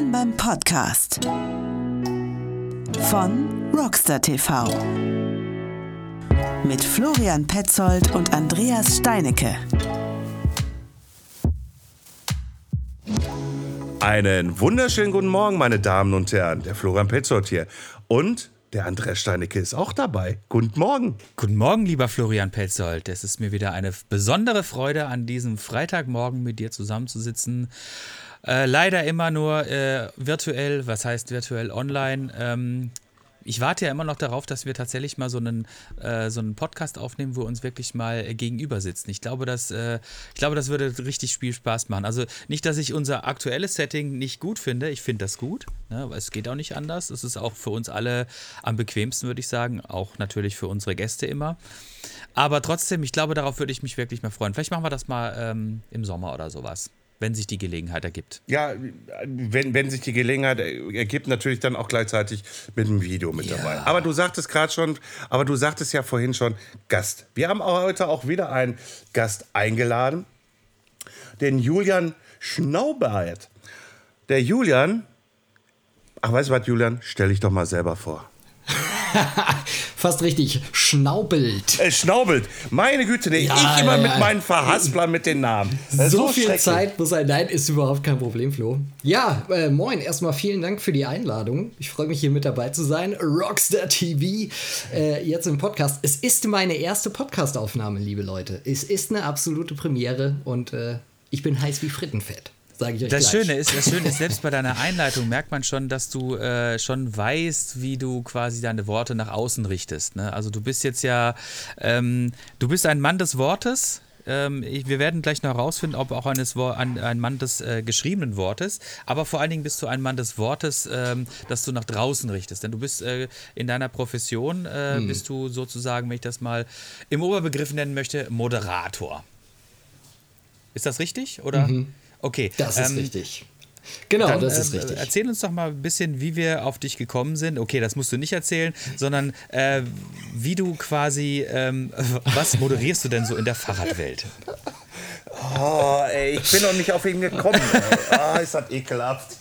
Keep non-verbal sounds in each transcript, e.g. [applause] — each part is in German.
Willkommen beim Podcast von Rockstar TV mit Florian Petzold und Andreas Steinecke. Einen wunderschönen guten Morgen, meine Damen und Herren. Der Florian Petzold hier. Und der Andreas Steinecke ist auch dabei. Guten Morgen. Guten Morgen, lieber Florian Petzold. Es ist mir wieder eine besondere Freude, an diesem Freitagmorgen mit dir zusammenzusitzen. Äh, leider immer nur äh, virtuell, was heißt virtuell online. Ähm, ich warte ja immer noch darauf, dass wir tatsächlich mal so einen, äh, so einen Podcast aufnehmen, wo wir uns wirklich mal gegenüber sitzen. Ich glaube, das, äh, ich glaube, das würde richtig viel Spaß machen. Also nicht, dass ich unser aktuelles Setting nicht gut finde. Ich finde das gut. Ne? Es geht auch nicht anders. Es ist auch für uns alle am bequemsten, würde ich sagen. Auch natürlich für unsere Gäste immer. Aber trotzdem, ich glaube, darauf würde ich mich wirklich mal freuen. Vielleicht machen wir das mal ähm, im Sommer oder sowas wenn sich die Gelegenheit ergibt. Ja, wenn, wenn sich die Gelegenheit ergibt, natürlich dann auch gleichzeitig mit einem Video mit ja. dabei. Aber du sagtest gerade schon, aber du sagtest ja vorhin schon Gast. Wir haben heute auch wieder einen Gast eingeladen, den Julian Schnaubert. Der Julian, ach weißt du was, Julian, stell dich doch mal selber vor. [laughs] Fast richtig. Schnaubelt. Äh, schnaubelt. Meine Güte, nee, ja, ich immer ja, mit meinen Verhasplern mit den Namen. So, so, viel Zeit muss sein. Nein, ist überhaupt kein Problem, Flo. Ja, äh, moin. Erstmal vielen Dank für die Einladung. Ich freue mich hier mit dabei zu sein. Rockstar TV, äh, jetzt im Podcast. Es ist meine erste Podcastaufnahme, liebe Leute. Es ist eine absolute Premiere und äh, ich bin heiß wie Frittenfett sage ich euch das gleich. Schöne ist, das Schöne ist, selbst bei deiner Einleitung merkt man schon, dass du äh, schon weißt, wie du quasi deine Worte nach außen richtest. Ne? Also du bist jetzt ja, ähm, du bist ein Mann des Wortes. Ähm, ich, wir werden gleich noch herausfinden, ob auch eines, ein, ein Mann des äh, geschriebenen Wortes, aber vor allen Dingen bist du ein Mann des Wortes, ähm, das du nach draußen richtest. Denn du bist äh, in deiner Profession, äh, hm. bist du sozusagen, wenn ich das mal im Oberbegriff nennen möchte, Moderator. Ist das richtig? Oder? Mhm. Okay. Das ist ähm, richtig. Genau, dann, das ist äh, richtig. Erzähl uns doch mal ein bisschen, wie wir auf dich gekommen sind. Okay, das musst du nicht erzählen, sondern äh, wie du quasi, ähm, [laughs] was moderierst du denn so in der Fahrradwelt? Oh, ey, ich bin noch nicht auf ihn gekommen. Ah, oh, ist das ekelhaft.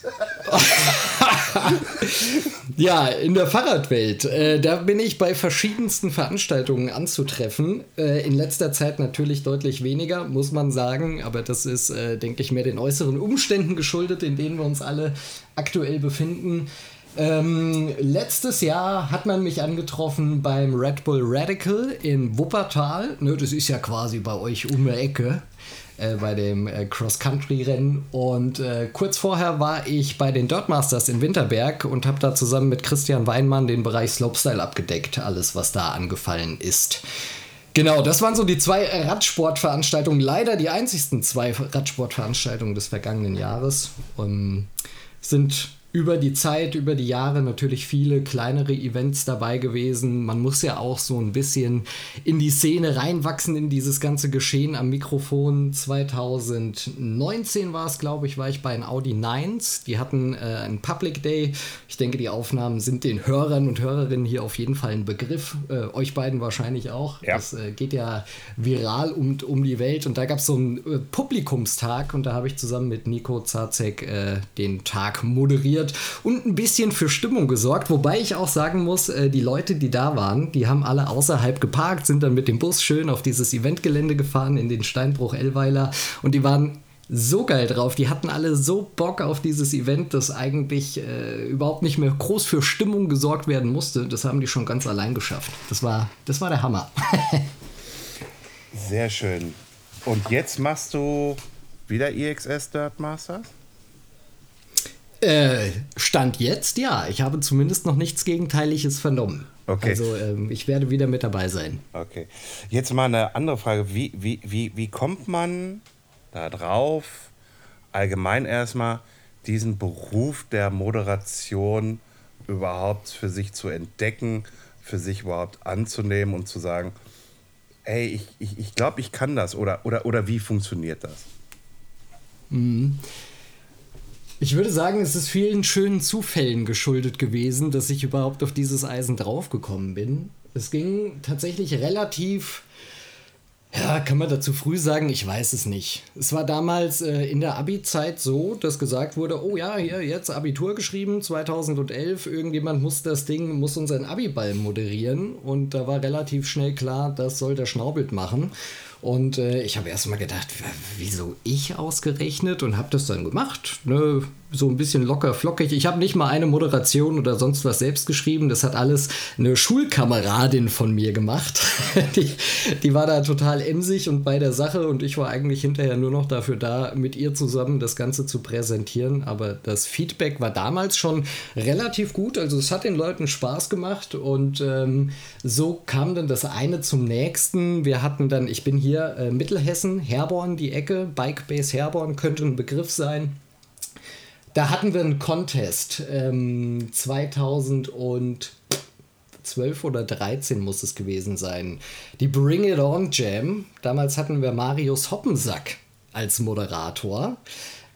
[laughs] [laughs] ja, in der Fahrradwelt. Äh, da bin ich bei verschiedensten Veranstaltungen anzutreffen. Äh, in letzter Zeit natürlich deutlich weniger, muss man sagen. Aber das ist, äh, denke ich, mehr den äußeren Umständen geschuldet, in denen wir uns alle aktuell befinden. Ähm, letztes Jahr hat man mich angetroffen beim Red Bull Radical in Wuppertal. Ne, das ist ja quasi bei euch um die Ecke äh, bei dem äh, Cross-Country-Rennen. Und äh, kurz vorher war ich bei den Dirtmasters in Winterberg und habe da zusammen mit Christian Weinmann den Bereich Slopestyle abgedeckt, alles, was da angefallen ist. Genau, das waren so die zwei Radsportveranstaltungen, leider die einzigsten zwei Radsportveranstaltungen des vergangenen Jahres. Und sind über die Zeit, über die Jahre natürlich viele kleinere Events dabei gewesen. Man muss ja auch so ein bisschen in die Szene reinwachsen, in dieses ganze Geschehen am Mikrofon. 2019 war es, glaube ich, war ich bei den Audi 9s. Die hatten äh, einen Public Day. Ich denke, die Aufnahmen sind den Hörern und Hörerinnen hier auf jeden Fall ein Begriff. Äh, euch beiden wahrscheinlich auch. Ja. Das äh, geht ja viral um, um die Welt. Und da gab es so einen äh, Publikumstag und da habe ich zusammen mit Nico Zacek äh, den Tag moderiert organisiert und ein bisschen für Stimmung gesorgt. Wobei ich auch sagen muss, äh, die Leute, die da waren, die haben alle außerhalb geparkt, sind dann mit dem Bus schön auf dieses Eventgelände gefahren in den Steinbruch Ellweiler und die waren so geil drauf. Die hatten alle so Bock auf dieses Event, dass eigentlich äh, überhaupt nicht mehr groß für Stimmung gesorgt werden musste. Das haben die schon ganz allein geschafft. Das war, das war der Hammer. [laughs] Sehr schön. Und jetzt machst du wieder EXS Dirt Masters? Äh, Stand jetzt, ja. Ich habe zumindest noch nichts Gegenteiliges vernommen. Okay. Also ähm, ich werde wieder mit dabei sein. Okay. Jetzt mal eine andere Frage. Wie, wie, wie, wie kommt man da drauf, allgemein erstmal diesen Beruf der Moderation überhaupt für sich zu entdecken, für sich überhaupt anzunehmen und zu sagen, ey, ich, ich, ich glaube, ich kann das oder, oder, oder wie funktioniert das? Mhm. Ich würde sagen, es ist vielen schönen Zufällen geschuldet gewesen, dass ich überhaupt auf dieses Eisen draufgekommen bin. Es ging tatsächlich relativ Ja, kann man dazu früh sagen? Ich weiß es nicht. Es war damals äh, in der Abi-Zeit so, dass gesagt wurde, oh ja, hier jetzt Abitur geschrieben, 2011, irgendjemand muss das Ding, muss unseren Abi-Ball moderieren und da war relativ schnell klar, das soll der Schnaubelt machen. Und äh, ich habe erst mal gedacht, wieso ich ausgerechnet und habe das dann gemacht. Ne? So ein bisschen locker flockig. Ich habe nicht mal eine Moderation oder sonst was selbst geschrieben. Das hat alles eine Schulkameradin von mir gemacht. [laughs] die, die war da total emsig und bei der Sache und ich war eigentlich hinterher nur noch dafür da, mit ihr zusammen das Ganze zu präsentieren. Aber das Feedback war damals schon relativ gut. Also es hat den Leuten Spaß gemacht und ähm, so kam dann das eine zum nächsten. Wir hatten dann, ich bin hier äh, Mittelhessen, Herborn, die Ecke, Bike Base Herborn könnte ein Begriff sein. Da hatten wir einen Contest ähm, 2012 oder 13 muss es gewesen sein. Die Bring It On Jam. Damals hatten wir Marius Hoppensack als Moderator.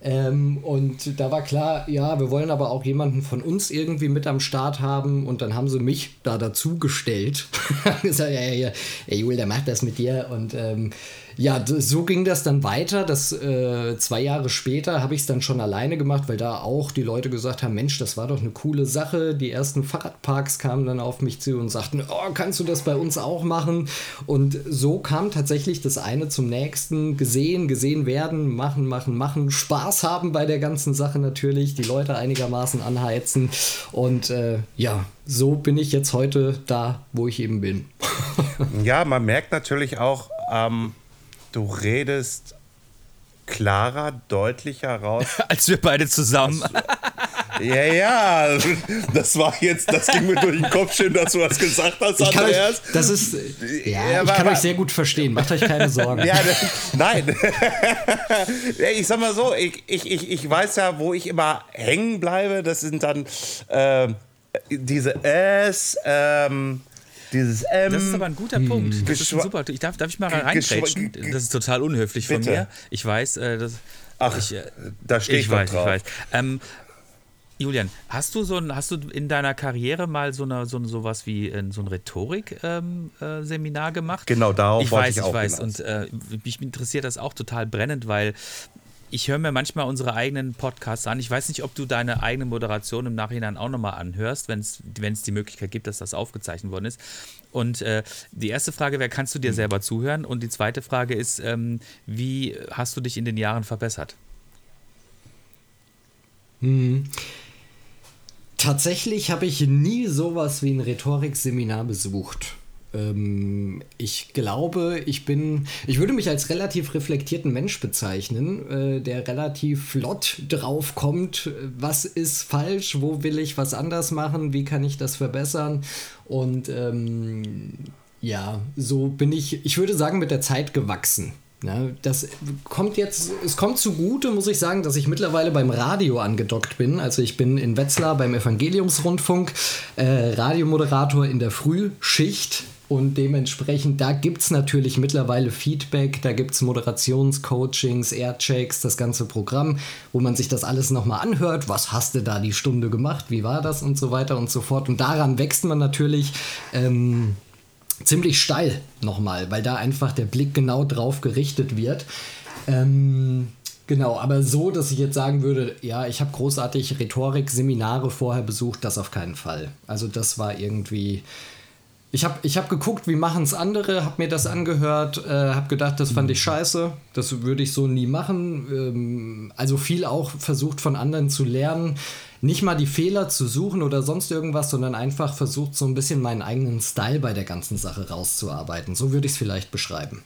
Ähm, und da war klar, ja, wir wollen aber auch jemanden von uns irgendwie mit am Start haben. Und dann haben sie mich da dazu gestellt. [laughs] gesagt, ja, ja, ja, Jule, der macht das mit dir. Und ähm, ja, so ging das dann weiter. Das äh, zwei Jahre später habe ich es dann schon alleine gemacht, weil da auch die Leute gesagt haben: Mensch, das war doch eine coole Sache. Die ersten Fahrradparks kamen dann auf mich zu und sagten: Oh, kannst du das bei uns auch machen? Und so kam tatsächlich das eine zum nächsten. Gesehen, gesehen werden, machen, machen, machen. Spaß haben bei der ganzen Sache natürlich. Die Leute einigermaßen anheizen. Und äh, ja, so bin ich jetzt heute da, wo ich eben bin. [laughs] ja, man merkt natürlich auch, ähm, du redest klarer, deutlicher raus. [laughs] Als wir beide zusammen. ja, ja, das war jetzt, das ging mir durch den Kopf schön, dass du das gesagt hast, ich Andreas. Euch, das ist, ja, ja ich kann euch sehr gut verstehen, macht euch keine Sorgen. Ja, nein. [laughs] ich sag mal so, ich, ich, ich, ich weiß ja, wo ich immer hängen bleibe, das sind dann äh, diese S, ähm, dieses M. Das ist aber ein guter Punkt. Das ist ein super. Ich darf, darf ich mal reingrätschen? Das ist total unhöflich von Bitte. mir. Ich weiß, äh, das. Ach, ich, äh, da stehe ich, ich weiß, drauf. Ich weiß. Ähm, Julian, hast du so ein, hast du in deiner Karriere mal so eine, so sowas wie äh, so ein Rhetorik-Seminar ähm, äh, gemacht? Genau, darauf ich wollte weiß, ich auch Ich weiß, und äh, mich interessiert das auch total brennend, weil ich höre mir manchmal unsere eigenen Podcasts an. Ich weiß nicht, ob du deine eigene Moderation im Nachhinein auch nochmal anhörst, wenn es die Möglichkeit gibt, dass das aufgezeichnet worden ist. Und äh, die erste Frage wäre, kannst du dir selber zuhören? Und die zweite Frage ist, ähm, wie hast du dich in den Jahren verbessert? Hm. Tatsächlich habe ich nie sowas wie ein Rhetorikseminar besucht. Ähm, ich glaube, ich bin, ich würde mich als relativ reflektierten Mensch bezeichnen, äh, der relativ flott drauf kommt, was ist falsch, wo will ich was anders machen, wie kann ich das verbessern und ähm, ja, so bin ich, ich würde sagen, mit der Zeit gewachsen. Ja, das kommt jetzt, es kommt zugute, muss ich sagen, dass ich mittlerweile beim Radio angedockt bin. Also ich bin in Wetzlar beim Evangeliumsrundfunk, äh, Radiomoderator in der Frühschicht und dementsprechend, da gibt es natürlich mittlerweile Feedback, da gibt es Moderationscoachings, Airchecks, das ganze Programm, wo man sich das alles nochmal anhört. Was hast du da die Stunde gemacht? Wie war das? Und so weiter und so fort. Und daran wächst man natürlich ähm, ziemlich steil nochmal, weil da einfach der Blick genau drauf gerichtet wird. Ähm, Genau, aber so, dass ich jetzt sagen würde, ja, ich habe großartig Rhetorik-Seminare vorher besucht, das auf keinen Fall. Also das war irgendwie, ich habe ich hab geguckt, wie machen es andere, habe mir das angehört, äh, habe gedacht, das fand ich mhm. scheiße, das würde ich so nie machen. Ähm, also viel auch versucht von anderen zu lernen, nicht mal die Fehler zu suchen oder sonst irgendwas, sondern einfach versucht so ein bisschen meinen eigenen Style bei der ganzen Sache rauszuarbeiten. So würde ich es vielleicht beschreiben.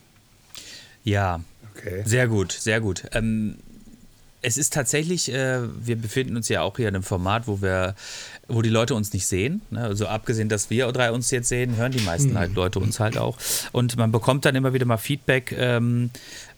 Ja, okay. sehr gut, sehr gut. Ähm, es ist tatsächlich, äh, wir befinden uns ja auch hier in einem Format, wo wir wo die Leute uns nicht sehen. Ne? Also abgesehen, dass wir drei uns jetzt sehen, hören die meisten mhm. halt Leute uns halt auch. Und man bekommt dann immer wieder mal Feedback ähm,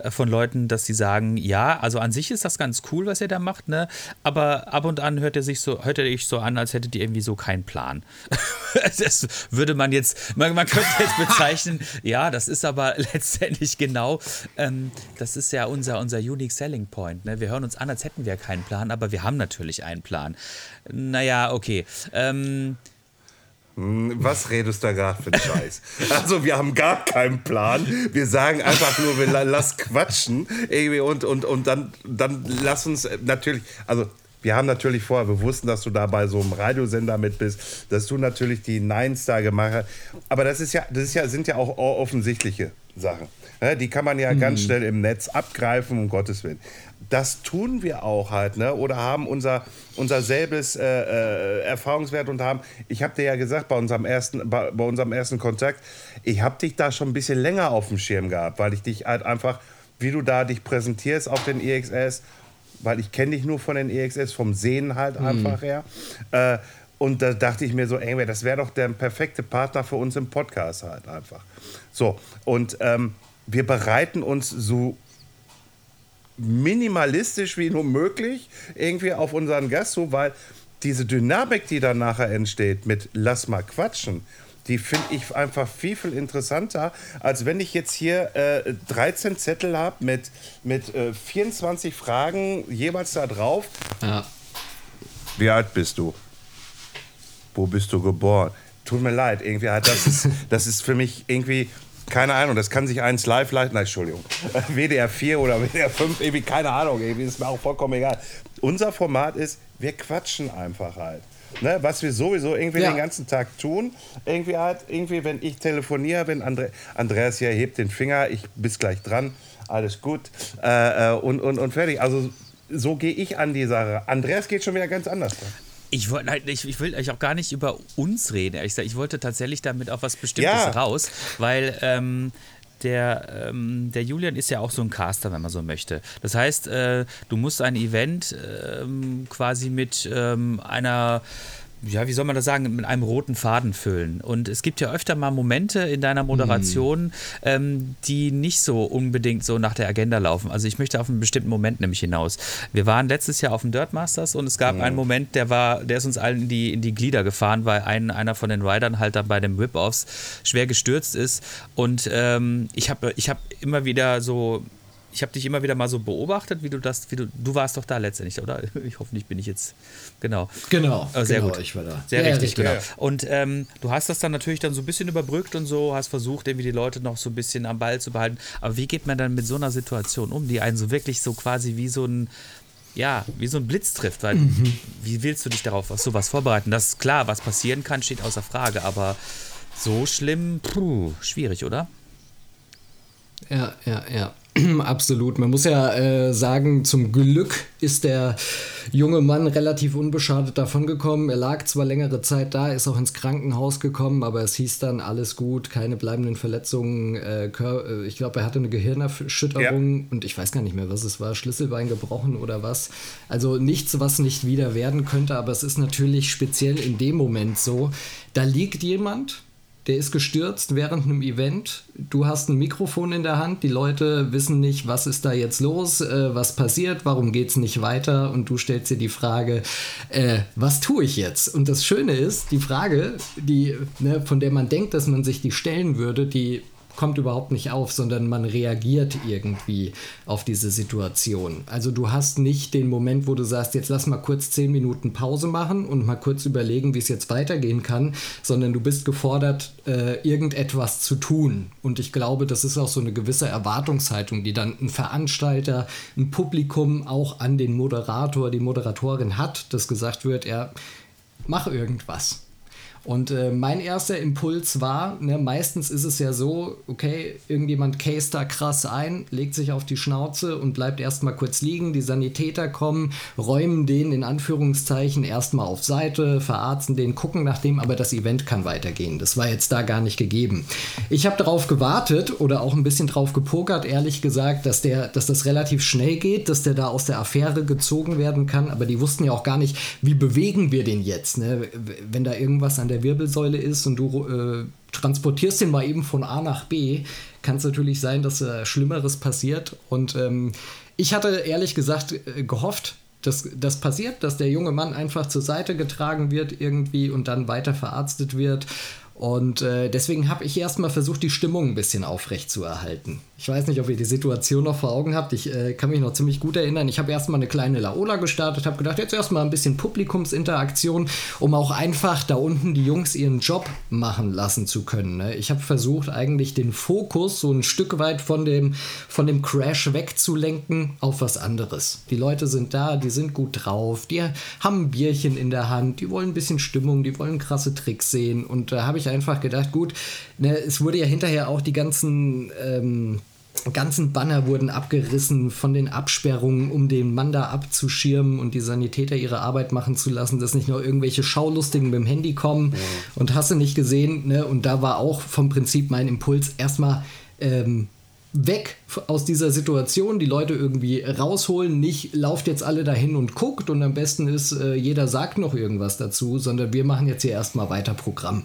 von Leuten, dass sie sagen, ja, also an sich ist das ganz cool, was ihr da macht, ne? Aber ab und an hört er sich so, hört er sich so an, als hättet ihr irgendwie so keinen Plan. [laughs] das würde man jetzt, man, man könnte jetzt bezeichnen, [laughs] ja, das ist aber [laughs] letztendlich genau, ähm, das ist ja unser, unser Unique Selling Point. Ne? Wir hören uns an, als hätten wir keinen Plan, aber wir haben natürlich einen Plan. Naja, okay. Ähm, Hm, Was redest du da gerade für einen Scheiß? Also, wir haben gar keinen Plan. Wir sagen einfach nur, wir la- lass quatschen. Irgendwie und, und, und dann, dann lass uns äh, natürlich, also. Wir haben natürlich vorher, wir wussten, dass du da bei so einem Radiosender mit bist, dass du natürlich die Nines da gemacht hast. Aber das ist ja, das ist ja, sind ja auch offensichtliche Sachen. Die kann man ja ganz schnell im Netz abgreifen, um Gottes Willen. Das tun wir auch halt, ne? Oder haben unser, unser selbes äh, äh, Erfahrungswert und haben, ich habe dir ja gesagt, bei unserem ersten, bei, bei unserem ersten Kontakt, ich habe dich da schon ein bisschen länger auf dem Schirm gehabt, weil ich dich halt einfach, wie du da dich präsentierst auf den EXS, weil ich kenne dich nur von den EXS, vom Sehen halt einfach her. Äh, und da dachte ich mir so, ey, das wäre doch der perfekte Partner für uns im Podcast halt einfach. So, und ähm, wir bereiten uns so minimalistisch wie nur möglich irgendwie auf unseren Gast zu, weil diese Dynamik, die dann nachher entsteht mit Lass mal quatschen, die finde ich einfach viel, viel interessanter, als wenn ich jetzt hier äh, 13 Zettel habe mit, mit äh, 24 Fragen jeweils da drauf. Ja. Wie alt bist du? Wo bist du geboren? Tut mir leid, irgendwie hat das ist, das ist für mich irgendwie keine Ahnung, das kann sich eins live leiten, nein, Entschuldigung, [laughs] WDR 4 oder WDR 5, irgendwie keine Ahnung, irgendwie ist mir auch vollkommen egal. Unser Format ist, wir quatschen einfach halt. Ne, was wir sowieso irgendwie Ja. den ganzen Tag tun, irgendwie halt, irgendwie, wenn ich telefoniere, wenn Andre, Andreas hier hebt den Finger, ich bis gleich dran, alles gut äh, äh, und, und, und fertig. Also so gehe ich an die Sache. Andreas geht schon wieder ganz anders dran. Ich, wollte halt, ich, ich will euch auch gar nicht über uns reden. ehrlich gesagt. Ich wollte tatsächlich damit auf was Bestimmtes Ja. raus, weil ähm, der, ähm, der Julian ist ja auch so ein Caster, wenn man so möchte. Das heißt, äh, du musst ein Event ähm, quasi mit ähm, einer ja, wie soll man das sagen, mit einem roten Faden füllen. Und es gibt ja öfter mal Momente in deiner Moderation, ähm, die nicht so unbedingt so nach der Agenda laufen. Also ich möchte auf einen bestimmten Moment nämlich hinaus. Wir waren letztes Jahr auf dem Dirt Masters und es gab einen Moment, der war, der ist uns allen in die, in die Glieder gefahren, weil ein, einer von den Riders halt dann bei den Whip-Offs schwer gestürzt ist. Und ähm, ich habe ich hab immer wieder so ich habe dich immer wieder mal so beobachtet, wie du das, wie du, du warst doch da letztendlich, oder? [laughs] Ich hoffentlich bin ich jetzt, genau. Genau, Äh, sehr genau, gut. ich war da. Sehr Ja, richtig, richtig. genau. Und ähm, du hast das dann natürlich dann so ein bisschen überbrückt und so, hast versucht, irgendwie die Leute noch so ein bisschen am Ball zu behalten. Aber wie geht man dann mit so einer Situation um, die einen so wirklich so quasi wie so ein, ja, wie so ein Blitz trifft? Weil, Mhm. wie willst du dich darauf auf sowas vorbereiten? Das ist klar, was passieren kann, steht außer Frage, aber so schlimm, puh, schwierig, oder? Ja, ja, ja. [clears throat] Absolut. Man muss ja äh, sagen, zum Glück ist der junge Mann relativ unbeschadet davongekommen. Er lag zwar längere Zeit da, ist auch ins Krankenhaus gekommen, aber es hieß dann alles gut, keine bleibenden Verletzungen. Äh, äh, ich glaube, er hatte eine Gehirnerschütterung und ich weiß gar nicht mehr, was es war, Schlüsselbein gebrochen oder was. Also nichts, was nicht wieder werden könnte, aber es ist natürlich speziell in dem Moment so, da liegt jemand, der ist gestürzt während einem Event. Du hast ein Mikrofon in der Hand. Die Leute wissen nicht, was ist da jetzt los, äh, was passiert, warum geht es nicht weiter. Und du stellst dir die Frage, äh, was tue ich jetzt? Und das Schöne ist, die Frage, die, ne, von der man denkt, dass man sich die stellen würde, die kommt überhaupt nicht auf, sondern man reagiert irgendwie auf diese Situation. Also du hast nicht den Moment, wo du sagst, jetzt lass mal kurz zehn Minuten Pause machen und mal kurz überlegen, wie es jetzt weitergehen kann, sondern du bist gefordert, äh, irgendetwas zu tun. Und ich glaube, das ist auch so eine gewisse Erwartungshaltung, die dann ein Veranstalter, ein Publikum auch an den Moderator, die Moderatorin hat, dass gesagt wird, er mach irgendwas. Und äh, mein erster Impuls war, ne, meistens ist es ja so, okay, irgendjemand case da krass ein, legt sich auf die Schnauze und bleibt erstmal kurz liegen. Die Sanitäter kommen, räumen den in Anführungszeichen erstmal auf Seite, verarzten den, gucken nach dem, aber das Event kann weitergehen. Das war jetzt da gar nicht gegeben. Ich habe darauf gewartet oder auch ein bisschen drauf gepokert, ehrlich gesagt, dass, der, dass das relativ schnell geht, dass der da aus der Affäre gezogen werden kann, aber die wussten ja auch gar nicht, wie bewegen wir den jetzt, ne? wenn da irgendwas an der Wirbelsäule ist und du äh, transportierst den mal eben von A nach B, kann es natürlich sein, dass äh, Schlimmeres passiert. Und ähm, ich hatte ehrlich gesagt äh, gehofft, dass das passiert, dass der junge Mann einfach zur Seite getragen wird irgendwie und dann weiter verarztet wird. Und äh, deswegen habe ich erstmal versucht, die Stimmung ein bisschen aufrecht zu erhalten. Ich weiß nicht, ob ihr die Situation noch vor Augen habt. Ich äh, kann mich noch ziemlich gut erinnern. Ich habe erstmal eine kleine Laola gestartet, habe gedacht, jetzt erstmal ein bisschen Publikumsinteraktion, um auch einfach da unten die Jungs ihren Job machen lassen zu können. Ne? Ich habe versucht, eigentlich den Fokus so ein Stück weit von dem, von dem Crash wegzulenken auf was anderes. Die Leute sind da, die sind gut drauf, die haben ein Bierchen in der Hand, die wollen ein bisschen Stimmung, die wollen krasse Tricks sehen. Und da habe ich einfach gedacht, gut, ne, es wurde ja hinterher auch die ganzen. Ähm, ganzen Banner wurden abgerissen von den Absperrungen, um den Mann da abzuschirmen und die Sanitäter ihre Arbeit machen zu lassen, dass nicht nur irgendwelche Schaulustigen mit dem Handy kommen ja. und hast du nicht gesehen. Ne? Und da war auch vom Prinzip mein Impuls erstmal ähm, weg aus dieser Situation, die Leute irgendwie rausholen, nicht lauft jetzt alle dahin und guckt und am besten ist, äh, jeder sagt noch irgendwas dazu, sondern wir machen jetzt hier erstmal weiter Programm.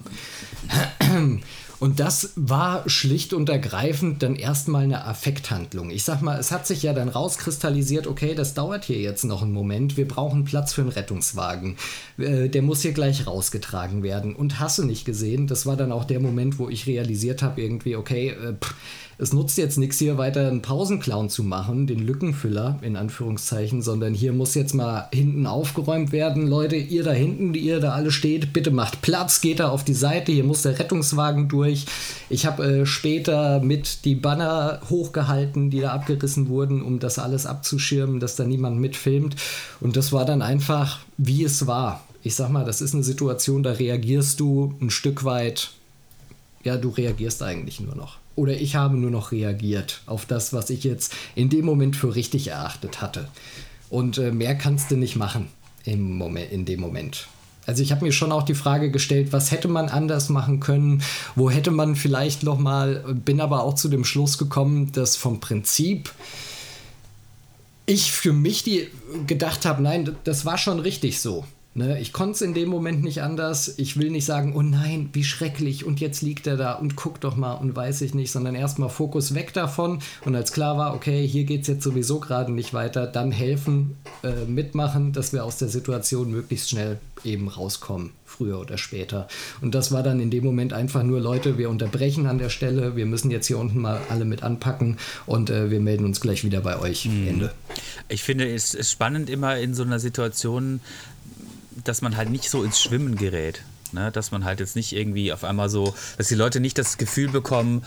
Und das war schlicht und ergreifend dann erstmal eine Affekthandlung. Ich sag mal, es hat sich ja dann rauskristallisiert, okay, das dauert hier jetzt noch einen Moment, wir brauchen Platz für einen Rettungswagen. Äh, der muss hier gleich rausgetragen werden. Und hasse nicht gesehen, das war dann auch der Moment, wo ich realisiert habe, irgendwie, okay, äh, pff, es nutzt jetzt nichts hier weiter einen Pausenclown zu machen, den Lückenfüller in Anführungszeichen, sondern hier muss jetzt mal hinten aufgeräumt werden. Leute, ihr da hinten, die ihr da alle steht, bitte macht Platz, geht da auf die Seite, hier muss der Rettungswagen durch. Ich habe äh, später mit die Banner hochgehalten, die da abgerissen wurden, um das alles abzuschirmen, dass da niemand mitfilmt. Und das war dann einfach, wie es war. Ich sag mal, das ist eine Situation, da reagierst du ein Stück weit, ja, du reagierst eigentlich nur noch oder ich habe nur noch reagiert auf das, was ich jetzt in dem Moment für richtig erachtet hatte. Und äh, mehr kannst du nicht machen im Moment, in dem Moment. Also ich habe mir schon auch die Frage gestellt, was hätte man anders machen können? Wo hätte man vielleicht noch mal? Bin aber auch zu dem Schluss gekommen, dass vom Prinzip ich für mich die gedacht habe, nein, das war schon richtig so. Ne, ich konnte es in dem Moment nicht anders. Ich will nicht sagen, oh nein, wie schrecklich und jetzt liegt er da und guck doch mal und weiß ich nicht, sondern erstmal Fokus weg davon. Und als klar war, okay, hier geht es jetzt sowieso gerade nicht weiter, dann helfen, äh, mitmachen, dass wir aus der Situation möglichst schnell eben rauskommen, früher oder später. Und das war dann in dem Moment einfach nur, Leute, wir unterbrechen an der Stelle, wir müssen jetzt hier unten mal alle mit anpacken und äh, wir melden uns gleich wieder bei euch. Mhm. Ende. Ich finde es ist spannend immer in so einer Situation, dass man halt nicht so ins Schwimmen gerät. Ne? Dass man halt jetzt nicht irgendwie auf einmal so, dass die Leute nicht das Gefühl bekommen,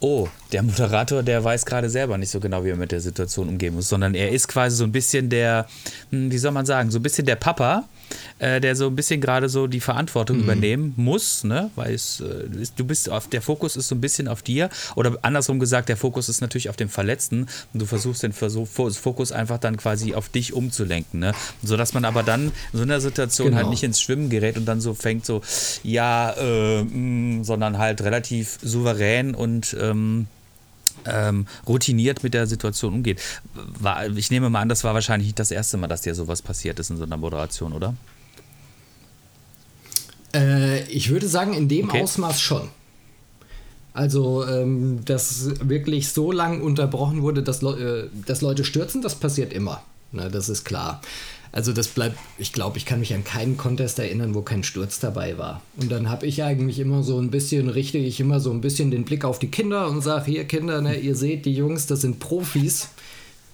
oh, der Moderator, der weiß gerade selber nicht so genau, wie er mit der Situation umgehen muss, sondern er ist quasi so ein bisschen der, hm, wie soll man sagen, so ein bisschen der Papa, äh, der so ein bisschen gerade so die Verantwortung mhm. übernehmen muss, ne? weil es, äh, du bist auf, der Fokus ist so ein bisschen auf dir oder andersrum gesagt, der Fokus ist natürlich auf dem Verletzten und du versuchst den Fokus einfach dann quasi auf dich umzulenken, ne? sodass man aber dann in so einer Situation halt genau. halt nicht ins Schwimmen gerät und dann so fängt so, ja, äh, mh, mm, sondern halt relativ souverän und ähm, ähm, routiniert mit der Situation umgeht. War, ich nehme mal an, das war wahrscheinlich nicht das erste Mal, dass dir sowas passiert ist in so einer Moderation, oder? Äh, ich würde sagen, in dem okay. Ausmaß schon. Also, ähm, dass wirklich so lang unterbrochen wurde, dass, Le äh, dass Leute stürzen, das passiert immer. Na, das ist klar. Also das bleibt, ich glaube, ich kann mich an keinen Contest erinnern, wo kein Sturz dabei war. Und dann habe ich eigentlich immer so ein bisschen, richte ich immer so ein bisschen den Blick auf die Kinder und sage, hier Kinder, ne, ihr seht, die Jungs, das sind Profis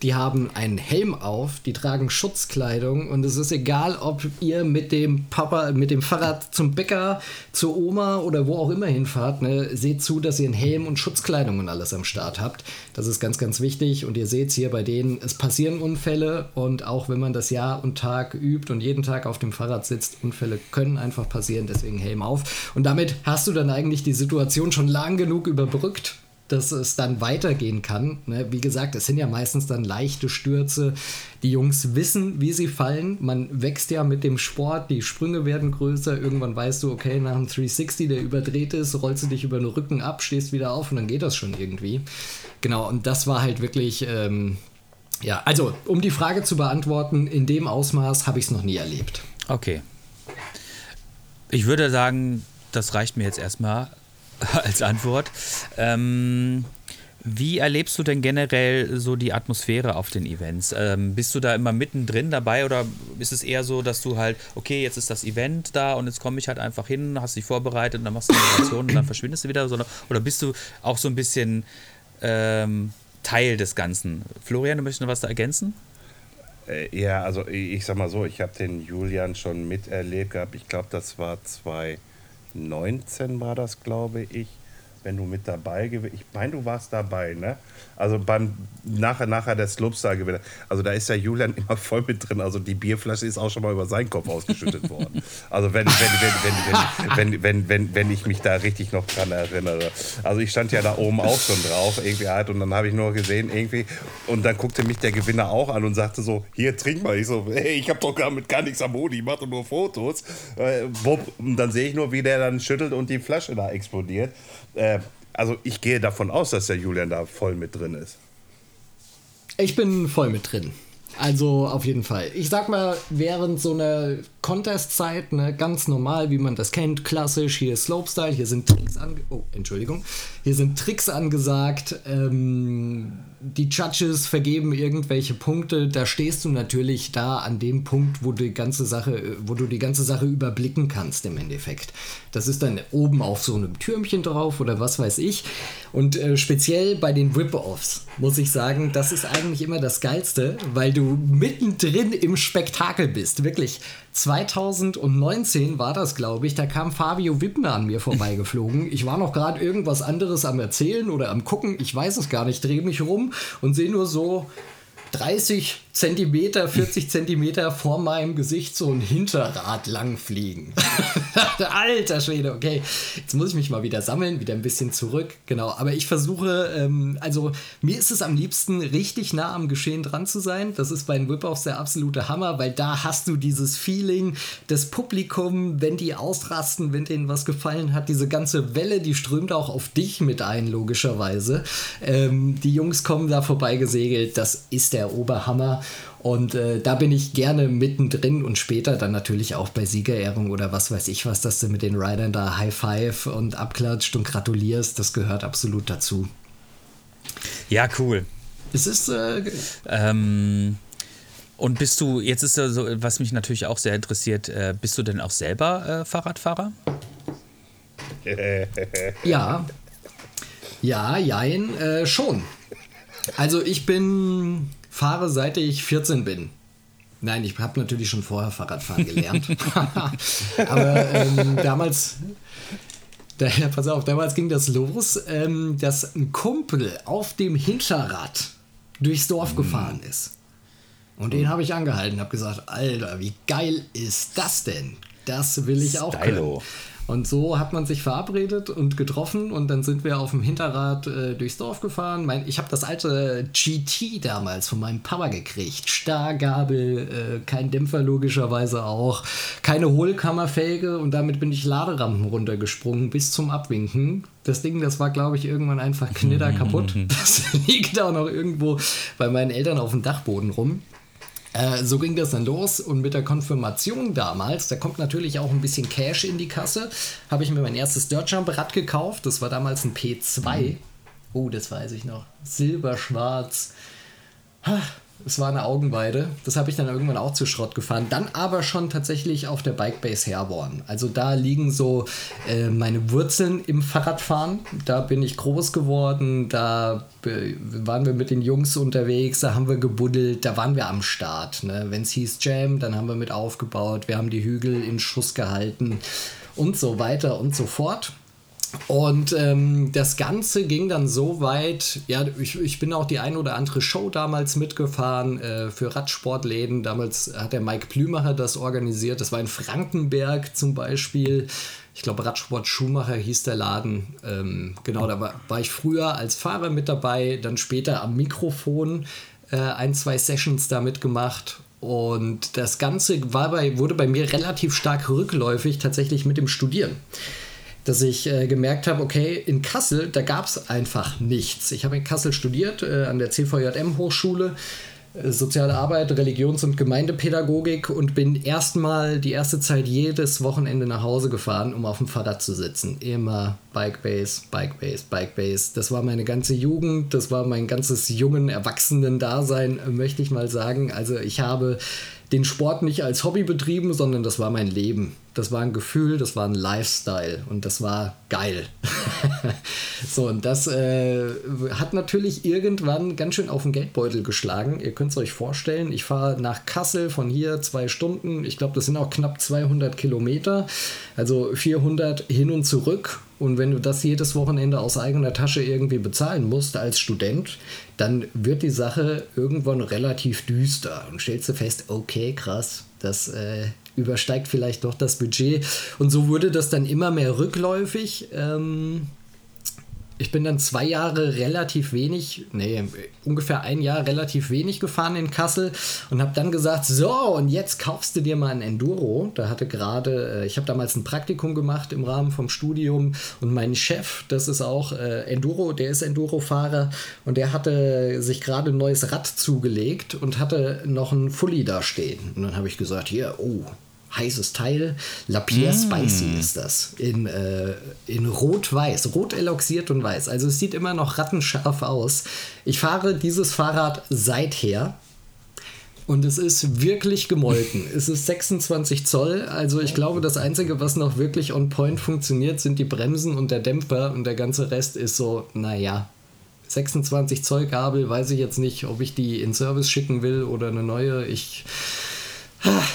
die haben einen Helm auf, die tragen Schutzkleidung und es ist egal, ob ihr mit dem Papa, mit dem Fahrrad zum Bäcker, zur Oma oder wo auch immer hinfahrt, ne, seht zu, dass ihr einen Helm und Schutzkleidung und alles am Start habt. Das ist ganz, ganz wichtig und ihr seht hier bei denen, es passieren Unfälle und auch wenn man das Jahr und Tag übt und jeden Tag auf dem Fahrrad sitzt, Unfälle können einfach passieren, deswegen Helm auf. Und damit hast du dann eigentlich die Situation schon lang genug überbrückt dass es dann weitergehen kann. Ne? Wie gesagt, es sind ja meistens dann leichte Stürze. Die Jungs wissen, wie sie fallen. Man wächst ja mit dem Sport, die Sprünge werden größer. Irgendwann weißt du, okay, nach einem 360, der überdreht ist, rollst du dich über den Rücken ab, stehst wieder auf und dann geht das schon irgendwie. Genau, und das war halt wirklich. Ähm, ja, also um die Frage zu beantworten, in dem Ausmaß habe ich es noch nie erlebt. Okay. Ich würde sagen, das reicht mir jetzt erstmal [laughs] als Antwort. Ähm, wie erlebst du denn generell so die Atmosphäre auf den Events? Ähm, bist du da immer mittendrin dabei oder ist es eher so, dass du halt, okay, jetzt ist das Event da und jetzt komme ich halt einfach hin, hast dich vorbereitet und dann machst du eine Moderation und dann verschwindest du wieder? Oder bist du auch so ein bisschen ähm, Teil des Ganzen. Florian, du möchtest noch was da ergänzen? Äh, ja, also ich, sag mal so, ich habe den Julian schon miterlebt gehabt. Ich glaube, das war 2019 war das, glaube ich wenn du mit dabei gewesen Ich meine, du warst dabei, ne? Also beim nachher, nachher der Slopestyle-Gewinner. Also da ist der Julian immer voll mit drin. Also die Bierflasche ist auch schon mal über seinen Kopf ausgeschüttet worden. Also wenn, wenn, wenn, wenn, wenn, wenn, wenn, wenn, ich mich da richtig noch dran erinnere. Also ich stand ja da oben auch schon drauf, irgendwie halt, und dann habe ich nur gesehen, irgendwie, und dann guckte mich der Gewinner auch an und sagte so, hier, trink mal. Ich so, hey, ich habe doch gar mit gar nichts am Modi, ich mache nur Fotos. Äh, und dann sehe ich nur, wie der dann schüttelt und die Flasche da explodiert. Äh, also ich gehe davon aus, dass der Julian da voll mit drin ist. Ich bin voll mit drin. Also auf jeden Fall. Ich sag mal, während so einer Contest-Zeit, ne, ganz normal, wie man das kennt, klassisch, hier ist Slopestyle, hier sind Tricks ange oh, Entschuldigung, hier sind Tricks angesagt, ähm, die Judges vergeben irgendwelche Punkte, da stehst du natürlich da an dem Punkt, wo die ganze Sache, wo du die ganze Sache überblicken kannst im Endeffekt. Das ist dann oben auf so einem Türmchen drauf oder was weiß ich. Und äh, speziell bei den Rip-Offs muss ich sagen, das ist eigentlich immer das Geilste, weil du mittendrin im Spektakel bist. Wirklich. 2019 war das, glaube ich. Da kam Fabio Wippner an mir vorbeigeflogen. Ich war noch gerade irgendwas anderes am Erzählen oder am Gucken. Ich weiß es gar nicht. Drehe mich rum und sehe nur so 30 Zentimeter, 40 Zentimeter vor meinem Gesicht so ein Hinterrad langfliegen. [laughs] Alter Schwede, okay. Jetzt muss ich mich mal wieder sammeln, wieder ein bisschen zurück. Genau, aber ich versuche, ähm, also mir ist es am liebsten, richtig nah am Geschehen dran zu sein. Das ist bei den Whip-Offs der absolute Hammer, weil da hast du dieses Feeling des Publikum, wenn die ausrasten, wenn denen was gefallen hat. Diese ganze Welle, die strömt auch auf dich mit ein, logischerweise. Ähm, die Jungs kommen da vorbei gesegelt. Das ist der Oberhammer. Und äh, da bin ich gerne mittendrin und später dann natürlich auch bei Siegerehrung oder was weiß ich was, dass du mit den Riders da High Five und abklatscht und gratulierst, das gehört absolut dazu. Ja, cool. Es ist. Äh, ähm, und bist du, jetzt ist so, was mich natürlich auch sehr interessiert, äh, bist du denn auch selber äh, Fahrradfahrer? ja. Ja, jein, äh, schon. Also ich bin fahre seit ich 14 bin. Nein, ich habe natürlich schon vorher Fahrradfahren gelernt. [laughs] Aber ähm, damals, da, pass auf, damals ging das los, ähm, dass ein Kumpel auf dem Hinterrad durchs Dorf mhm. gefahren ist. Und den habe ich angehalten, habe gesagt, Alter, wie geil ist das denn? Das will ich auch können. Und so hat man sich verabredet und getroffen und dann sind wir auf dem Hinterrad äh, durchs Dorf gefahren. Mein, ich habe das alte GT damals von meinem Papa gekriegt. Stargabel, äh, kein Dämpfer logischerweise auch, keine Hohlkammerfelge und damit bin ich Laderampen runtergesprungen bis zum Abwinken. Das Ding, das war, glaube ich, irgendwann einfach knitter kaputt. [laughs] Das liegt auch noch irgendwo bei meinen Eltern auf dem Dachboden rum. Äh, so ging das dann los und mit der Konfirmation damals, da kommt natürlich auch ein bisschen Cash in die Kasse, habe ich mir mein erstes Dirtjump-Rad gekauft. Das war damals ein P2. Mhm. Oh, das weiß ich noch. Silberschwarz. Es war eine Augenweide. Das habe ich dann irgendwann auch zu Schrott gefahren. Dann aber schon tatsächlich auf der Bikebase Herborn. Also da liegen so äh, meine Wurzeln im Fahrradfahren. Da bin ich groß geworden. Da äh, waren wir mit den Jungs unterwegs. Da haben wir gebuddelt. Da waren wir am Start. Ne? Wenn es hieß Jam, dann haben wir mit aufgebaut. Wir haben die Hügel in Schuss gehalten und so weiter und so fort. Und ähm, das Ganze ging dann so weit, ja, ich, ich bin auch die ein oder andere Show damals mitgefahren äh, für Radsportläden. Damals hat der Mike Plümacher das organisiert. Das war in Frankenberg zum Beispiel. Ich glaube, Radsport Schumacher hieß der Laden. Ähm, genau, da war, war ich früher als Fahrer mit dabei, dann später am Mikrofon äh, ein, zwei Sessions da mitgemacht. Und das Ganze war bei, wurde bei mir relativ stark rückläufig tatsächlich mit dem Studieren dass ich äh, gemerkt habe, okay, in Kassel, da gab es einfach nichts. Ich habe in Kassel studiert, äh, an der CVJM-Hochschule, äh, Soziale Arbeit, Religions- und Gemeindepädagogik und bin erstmal die erste Zeit jedes Wochenende nach Hause gefahren, um auf dem Fahrrad zu sitzen. Immer Bikebase, Bikebase, Bikebase. Das war meine ganze Jugend, das war mein ganzes jungen Erwachsenen-Dasein, möchte ich mal sagen. Also ich habe den Sport nicht als Hobby betrieben, sondern das war mein Leben. Das war ein Gefühl, das war ein Lifestyle und das war geil. [laughs] so, und das äh, hat natürlich irgendwann ganz schön auf den Geldbeutel geschlagen. Ihr könnt es euch vorstellen, ich fahre nach Kassel von hier zwei Stunden. Ich glaube, das sind auch knapp 200 Kilometer, also 400 hin und zurück. Und wenn du das jedes Wochenende aus eigener Tasche irgendwie bezahlen musst als Student, dann wird die Sache irgendwann relativ düster und stellst du fest, okay, krass, das äh, übersteigt vielleicht doch das Budget. Und so wurde das dann immer mehr rückläufig. Ähm, ich bin dann zwei Jahre relativ wenig, nee, ungefähr ein Jahr relativ wenig gefahren in Kassel und habe dann gesagt, so, und jetzt kaufst du dir mal ein Enduro. Da hatte gerade, äh, ich habe damals ein Praktikum gemacht im Rahmen vom Studium und mein Chef, das ist auch äh, Enduro, der ist Enduro-Fahrer und der hatte sich gerade ein neues Rad zugelegt und hatte noch ein Fully da stehen. Und dann habe ich gesagt, hier, oh, heißes Teil. Lapierre mm. Spicy ist das. In, äh, in rot-weiß. Rot eloxiert und weiß. Also es sieht immer noch rattenscharf aus. Ich fahre dieses Fahrrad seither. Und es ist wirklich gemolken. es ist 26 Zoll. Also ich glaube, das Einzige, was noch wirklich on point funktioniert, sind die Bremsen und der Dämpfer. Und der ganze Rest ist so, naja. 26 Zoll Gabel, weiß ich jetzt nicht, ob ich die in Service schicken will oder eine neue. Ich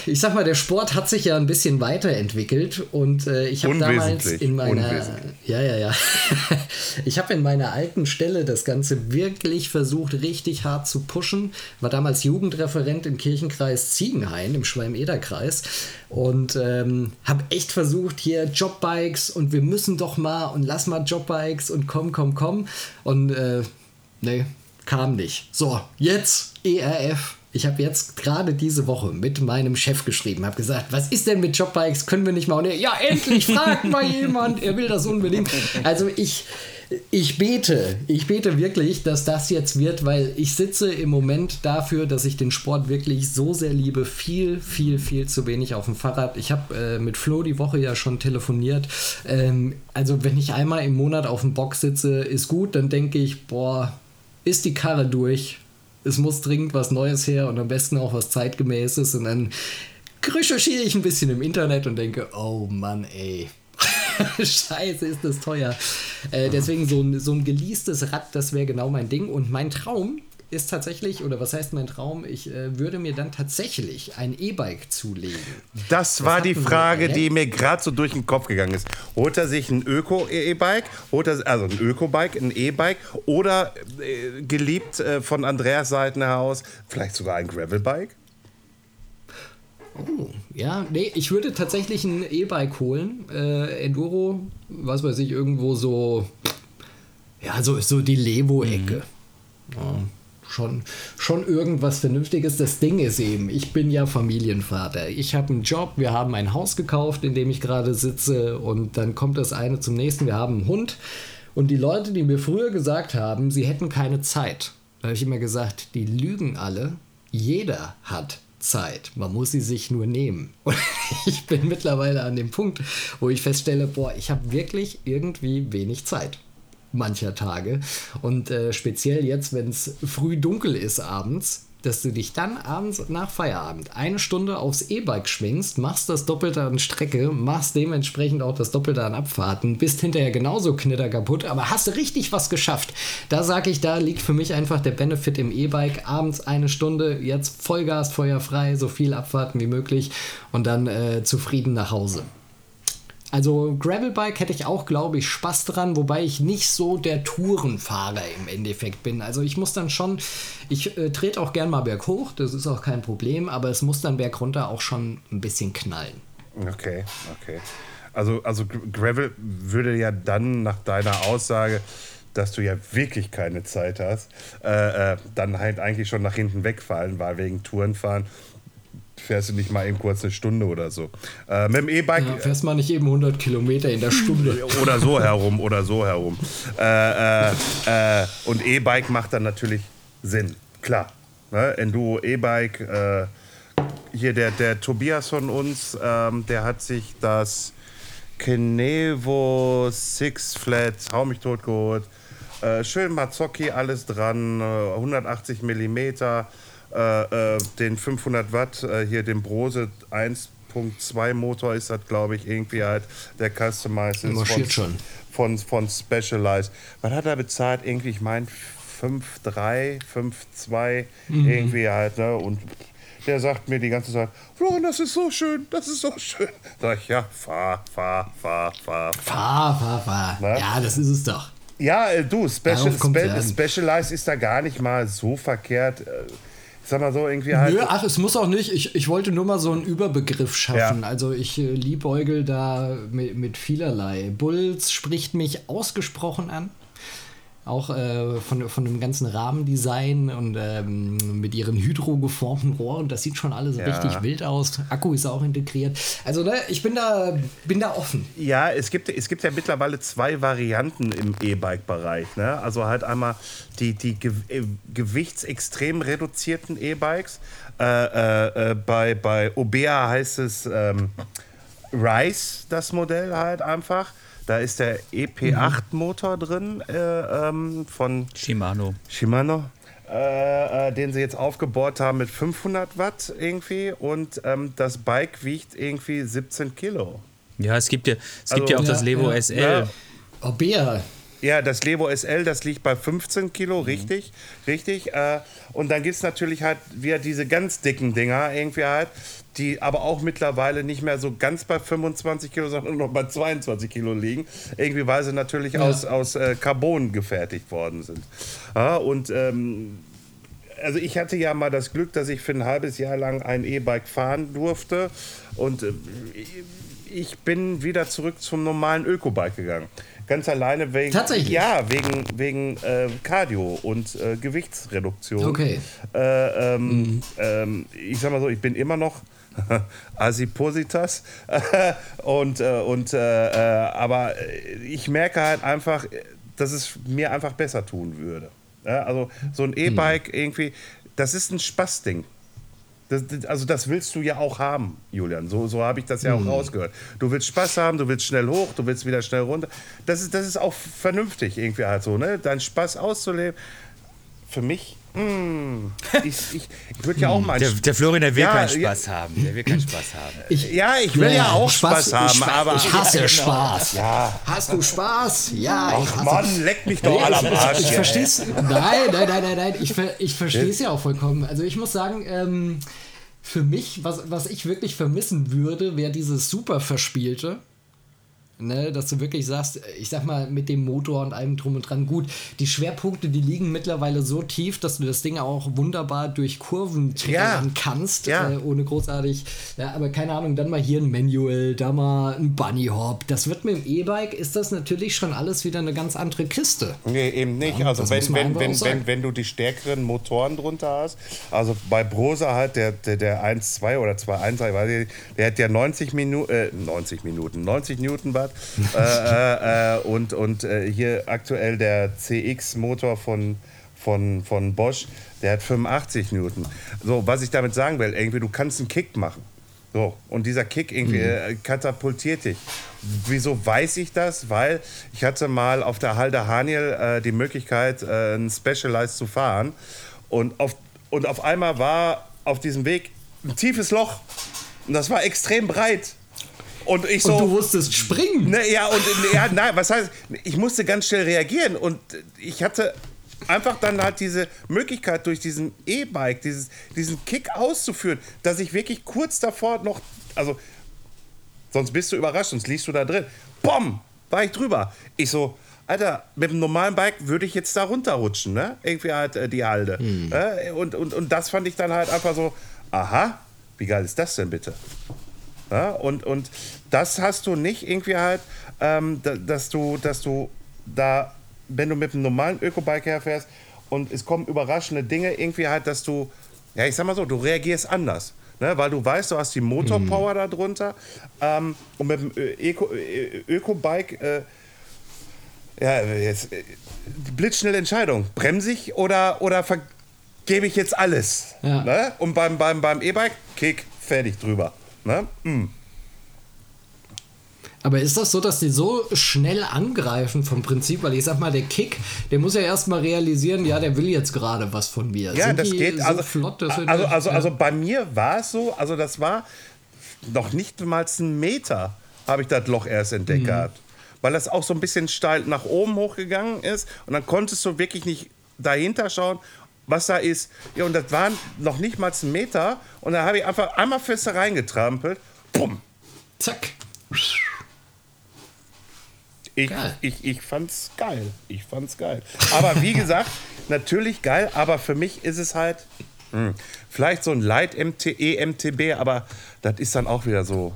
ich sag mal, der Sport hat sich ja ein bisschen weiterentwickelt und äh, ich habe damals in meiner ja ja ja. [laughs] Ich habe in meiner alten Stelle das Ganze wirklich versucht richtig hart zu pushen. War damals Jugendreferent im Kirchenkreis Ziegenhain im Schwalm-Eder-Kreis. Und ähm, habe echt versucht hier Jobbikes und wir müssen doch mal und lass mal Jobbikes und komm komm komm. Und äh, nee kam nicht. So jetzt ERF ich habe jetzt gerade diese Woche mit meinem Chef geschrieben, habe gesagt, was ist denn mit Jobbikes? Können wir nicht mal? Und er, ja, endlich fragt mal [laughs] jemand. Er will das unbedingt. Also ich, ich bete, ich bete wirklich, dass das jetzt wird, weil ich sitze im Moment dafür, dass ich den Sport wirklich so sehr liebe, viel, viel, viel zu wenig auf dem Fahrrad. Ich habe äh, mit Flo die Woche ja schon telefoniert. Ähm, also wenn ich einmal im Monat auf dem Bock sitze, ist gut, dann denke ich, boah, ist die Karre durch, es muss dringend was Neues her und am besten auch was zeitgemäßes. Und dann recherchiere ich ein bisschen im Internet und denke, oh Mann, ey. [laughs] Scheiße, ist das teuer. Äh, deswegen so ein, so ein geleastes Rad, das wäre genau mein Ding. Und mein Traum ist tatsächlich, oder was heißt mein Traum? Ich äh, würde mir dann tatsächlich ein E-Bike zulegen. Das, das war die Frage, die mir gerade so durch den Kopf gegangen ist. Holt er sich ein Öko-E-Bike, also ein Öko-Bike, ein E-Bike oder äh, geliebt äh, von Andreas Seitenhaus, vielleicht sogar ein Gravel-Bike? Oh, ja, nee, ich würde tatsächlich ein E-Bike holen. Äh, Enduro, was weiß ich, irgendwo so, ja, so, so die Levo-Ecke. Mhm. Ja schon, schon irgendwas Vernünftiges. Das Ding ist eben, ich bin ja Familienvater. Ich habe einen Job, wir haben ein Haus gekauft, in dem ich gerade sitze und dann kommt das eine zum nächsten. Wir haben einen Hund und die Leute, die mir früher gesagt haben, sie hätten keine Zeit, da habe ich immer gesagt, die lügen alle. Jeder hat Zeit. Man muss sie sich nur nehmen. Und [laughs] ich bin mittlerweile an dem Punkt, wo ich feststelle, boah, ich habe wirklich irgendwie wenig Zeit mancher Tage. Und äh, speziell jetzt, wenn es früh dunkel ist abends, dass du dich dann abends nach Feierabend eine Stunde aufs E-Bike schwingst, machst das Doppelte an Strecke, machst dementsprechend auch das Doppelte an Abfahrten, bist hinterher genauso knitter kaputt, aber hast du richtig was geschafft. Da sage ich, da liegt für mich einfach der Benefit im E-Bike. Abends eine Stunde, jetzt Vollgas, feuerfrei, so viel Abfahrten wie möglich und dann äh, zufrieden nach Hause. Also Gravelbike hätte ich auch, glaube ich, Spaß dran, wobei ich nicht so der Tourenfahrer im Endeffekt bin. Also ich muss dann schon, ich äh, trete auch gern mal berghoch, das ist auch kein Problem, aber es muss dann bergunter auch schon ein bisschen knallen. Okay, okay. Also, also Gravel würde ja dann nach deiner Aussage, dass du ja wirklich keine Zeit hast, äh, äh, dann halt eigentlich schon nach hinten wegfallen, weil wegen Tourenfahren fährst du nicht mal eben kurz eine Stunde oder so. Äh, mit dem E-Bike. Ja, fährst mal nicht eben 100 Kilometer in der Stunde. [laughs] oder so herum, oder so herum. Äh, äh, äh, und E-Bike macht dann natürlich Sinn, klar. Ne? Enduro, E-Bike. Äh, hier der, der Tobias von uns, ähm, der hat sich das Kenevo Six Flat, hau mich tot geholt. Äh, schön Mazzocchi, alles dran, 180 Millimeter äh, äh, den 500 Watt, äh, hier den Brose 1.2 Motor ist das, glaube ich, irgendwie halt der Customized Marschiert schon. von, von Specialized. Was hat er bezahlt? Irgendwie, ich meine 5,3, 5,2 Mhm. irgendwie halt, ne? Und der sagt mir die ganze Zeit, Florian, das ist so schön, das ist so schön. Sag ich, ja, fahr, fahr, fahr, fahr. Fahr, fahr, fahr. Na? Ja, das ist es doch. Ja, äh, du, Special, Spe. Specialized ist da gar nicht mal so verkehrt. Sag mal so, irgendwie halt. Nö, ach, es muss auch nicht. Ich, ich wollte nur mal so einen Überbegriff schaffen. Ja. Also ich äh, liebäugel da mit, mit vielerlei. Bulls spricht mich ausgesprochen an. Auch äh, von, von dem ganzen Rahmendesign und ähm, mit ihren hydrogeformten Rohren. Das sieht schon alles Ja. richtig wild aus. Akku ist auch integriert. Also ne, ich bin da, bin da offen. Ja, es gibt, es gibt ja mittlerweile zwei Varianten im E-Bike-Bereich. Ne? Also halt einmal die, die ge äh, gewichtsextrem reduzierten E-Bikes. Äh, äh, äh, bei, bei Obea heißt es ähm, Rise, das Modell halt einfach. Da ist der EP8-Motor drin äh, ähm, von Shimano. Shimano, äh, äh, den sie jetzt aufgebohrt haben mit 500 Watt irgendwie und ähm, das Bike wiegt irgendwie 17 Kilo. Ja, es gibt ja, es Also- gibt ja auch das Ja, Levo ja. SL. Ja. Oh, Bär. Ja, das Levo SL, das liegt bei 15 Kilo, richtig, richtig. Äh, und dann gibt es natürlich halt wieder diese ganz dicken Dinger irgendwie halt, die aber auch mittlerweile nicht mehr so ganz bei 25 Kilo, sondern noch bei 22 Kilo liegen. Irgendwie, weil sie natürlich aus, aus äh, Carbon gefertigt worden sind. Ja, und ähm, also ich hatte ja mal das Glück, dass ich für ein halbes Jahr lang ein E-Bike fahren durfte und äh, ich bin wieder zurück zum normalen Öko-Bike gegangen. Ganz alleine wegen Tatsächlich? ja wegen wegen äh, Cardio und äh, Gewichtsreduktion. Okay. Äh, ähm, ähm, ich sag mal so, ich bin immer noch [laughs] Asipositas [laughs] und äh, und äh, äh, aber ich merke halt einfach, dass es mir einfach besser tun würde. Also so ein E-Bike irgendwie, das ist ein Spaßding. Das, also das willst du ja auch haben, Julian. So, so habe ich das ja auch rausgehört. Du willst Spaß haben, du willst schnell hoch, du willst wieder schnell runter. Das ist, das ist auch vernünftig irgendwie halt so, ne? Deinen Spaß auszuleben. Für mich, mm, ich, ich, ich würde ja auch mal... Der, der Florian, der will Ja, keinen ja. Spaß haben. Der will keinen Spaß haben. Ich, ja, ich will ja, auch Spaß, haben, ich, aber... Ich hasse Spaß. Ja. Hast du Spaß? Ja, ich Ach hasse Mann, leck mich doch alle am Arsch. Ich verstehe es. Nein, nein, nein, nein, nein. Ich, ich verstehe es ja auch vollkommen. Also ich muss sagen, ähm, für mich, was, was ich wirklich vermissen würde, wäre dieses super verspielte. Ne, dass du wirklich sagst, ich sag mal, mit dem Motor und allem drum und dran, gut, die Schwerpunkte, die liegen mittlerweile so tief, dass du das Ding auch wunderbar durch Kurven Ja. triggern kannst, Ja. äh, ohne großartig, ja, aber keine Ahnung, dann mal hier ein Manual, da mal ein Bunny Hop. Das wird mit dem E-Bike, ist das natürlich schon alles wieder eine ganz andere Kiste. Nee, eben nicht. Ja, also wenn, wenn, wenn, wenn, wenn du die stärkeren Motoren drunter hast, also bei Brose halt der, der, der 1.2 oder 2.1, ich weiß nicht, der hat ja 90 Minuten, äh, 90 Minuten, 90 Newtonwatt äh, äh, äh, und, und äh, hier aktuell der CX-Motor von, von, von Bosch, der hat 85 Newton. So, was ich damit sagen will, irgendwie, du kannst einen Kick machen. So, und dieser Kick irgendwie äh, katapultiert dich. Wieso weiß ich das? Weil ich hatte mal auf der Halde Haniel äh, die Möglichkeit, einen Specialized zu fahren. Und auf, und auf einmal war auf diesem Weg ein tiefes Loch. Und das war extrem breit. Und ich so. Und du musstest springen. Ne, ja, und ja, nein, was heißt, ich musste ganz schnell reagieren und ich hatte einfach dann halt diese Möglichkeit durch diesen E-Bike, dieses, diesen Kick auszuführen, dass ich wirklich kurz davor noch, also sonst bist du überrascht, sonst liegst du da drin. Bom, war ich drüber. Ich so, Alter, mit einem normalen Bike würde ich jetzt da runterrutschen, ne? Irgendwie halt äh, die Halde. Äh, und, und, und das fand ich dann halt einfach so, aha, wie geil ist das denn bitte? Ja, und, und das hast du nicht irgendwie halt, ähm, da, dass, du, dass du da, wenn du mit einem normalen Ökobike herfährst und es kommen überraschende Dinge, irgendwie halt, dass du, ja, ich sag mal so, du reagierst anders. Ne, weil du weißt, du hast die Motorpower da drunter ähm, und mit dem Ö- Eco, Ö- Ökobike, äh, ja, jetzt, äh, blitzschnelle Entscheidung. Bremse ich oder, oder vergebe ich jetzt alles? Ja. Ne? Und beim, beim, beim E-Bike, Kick, fertig drüber. Ne? Mm. Aber ist das so, dass die so schnell angreifen vom Prinzip? Weil ich sag mal, der Kick, der muss ja erstmal realisieren, ja, der will jetzt gerade was von mir. Ja, Sind das geht. so Also, flott, also, also, ja. also bei mir war es so, also das war noch nicht mal einen Meter, habe ich das Loch erst entdeckt Mhm. gehabt. Weil das auch so ein bisschen steil nach oben hochgegangen ist. Und dann konntest du wirklich nicht dahinter schauen, was da ist. Ja, und das waren noch nicht mal einen Meter. Und da habe ich einfach einmal feste reingetrampelt. Bumm. Zack. Ich, Geil. ich, ich fand's geil. Ich fand's geil. Aber wie [laughs] gesagt, natürlich geil, aber für mich ist es halt hm, vielleicht so ein Light MTE, MTB, aber das ist dann auch wieder so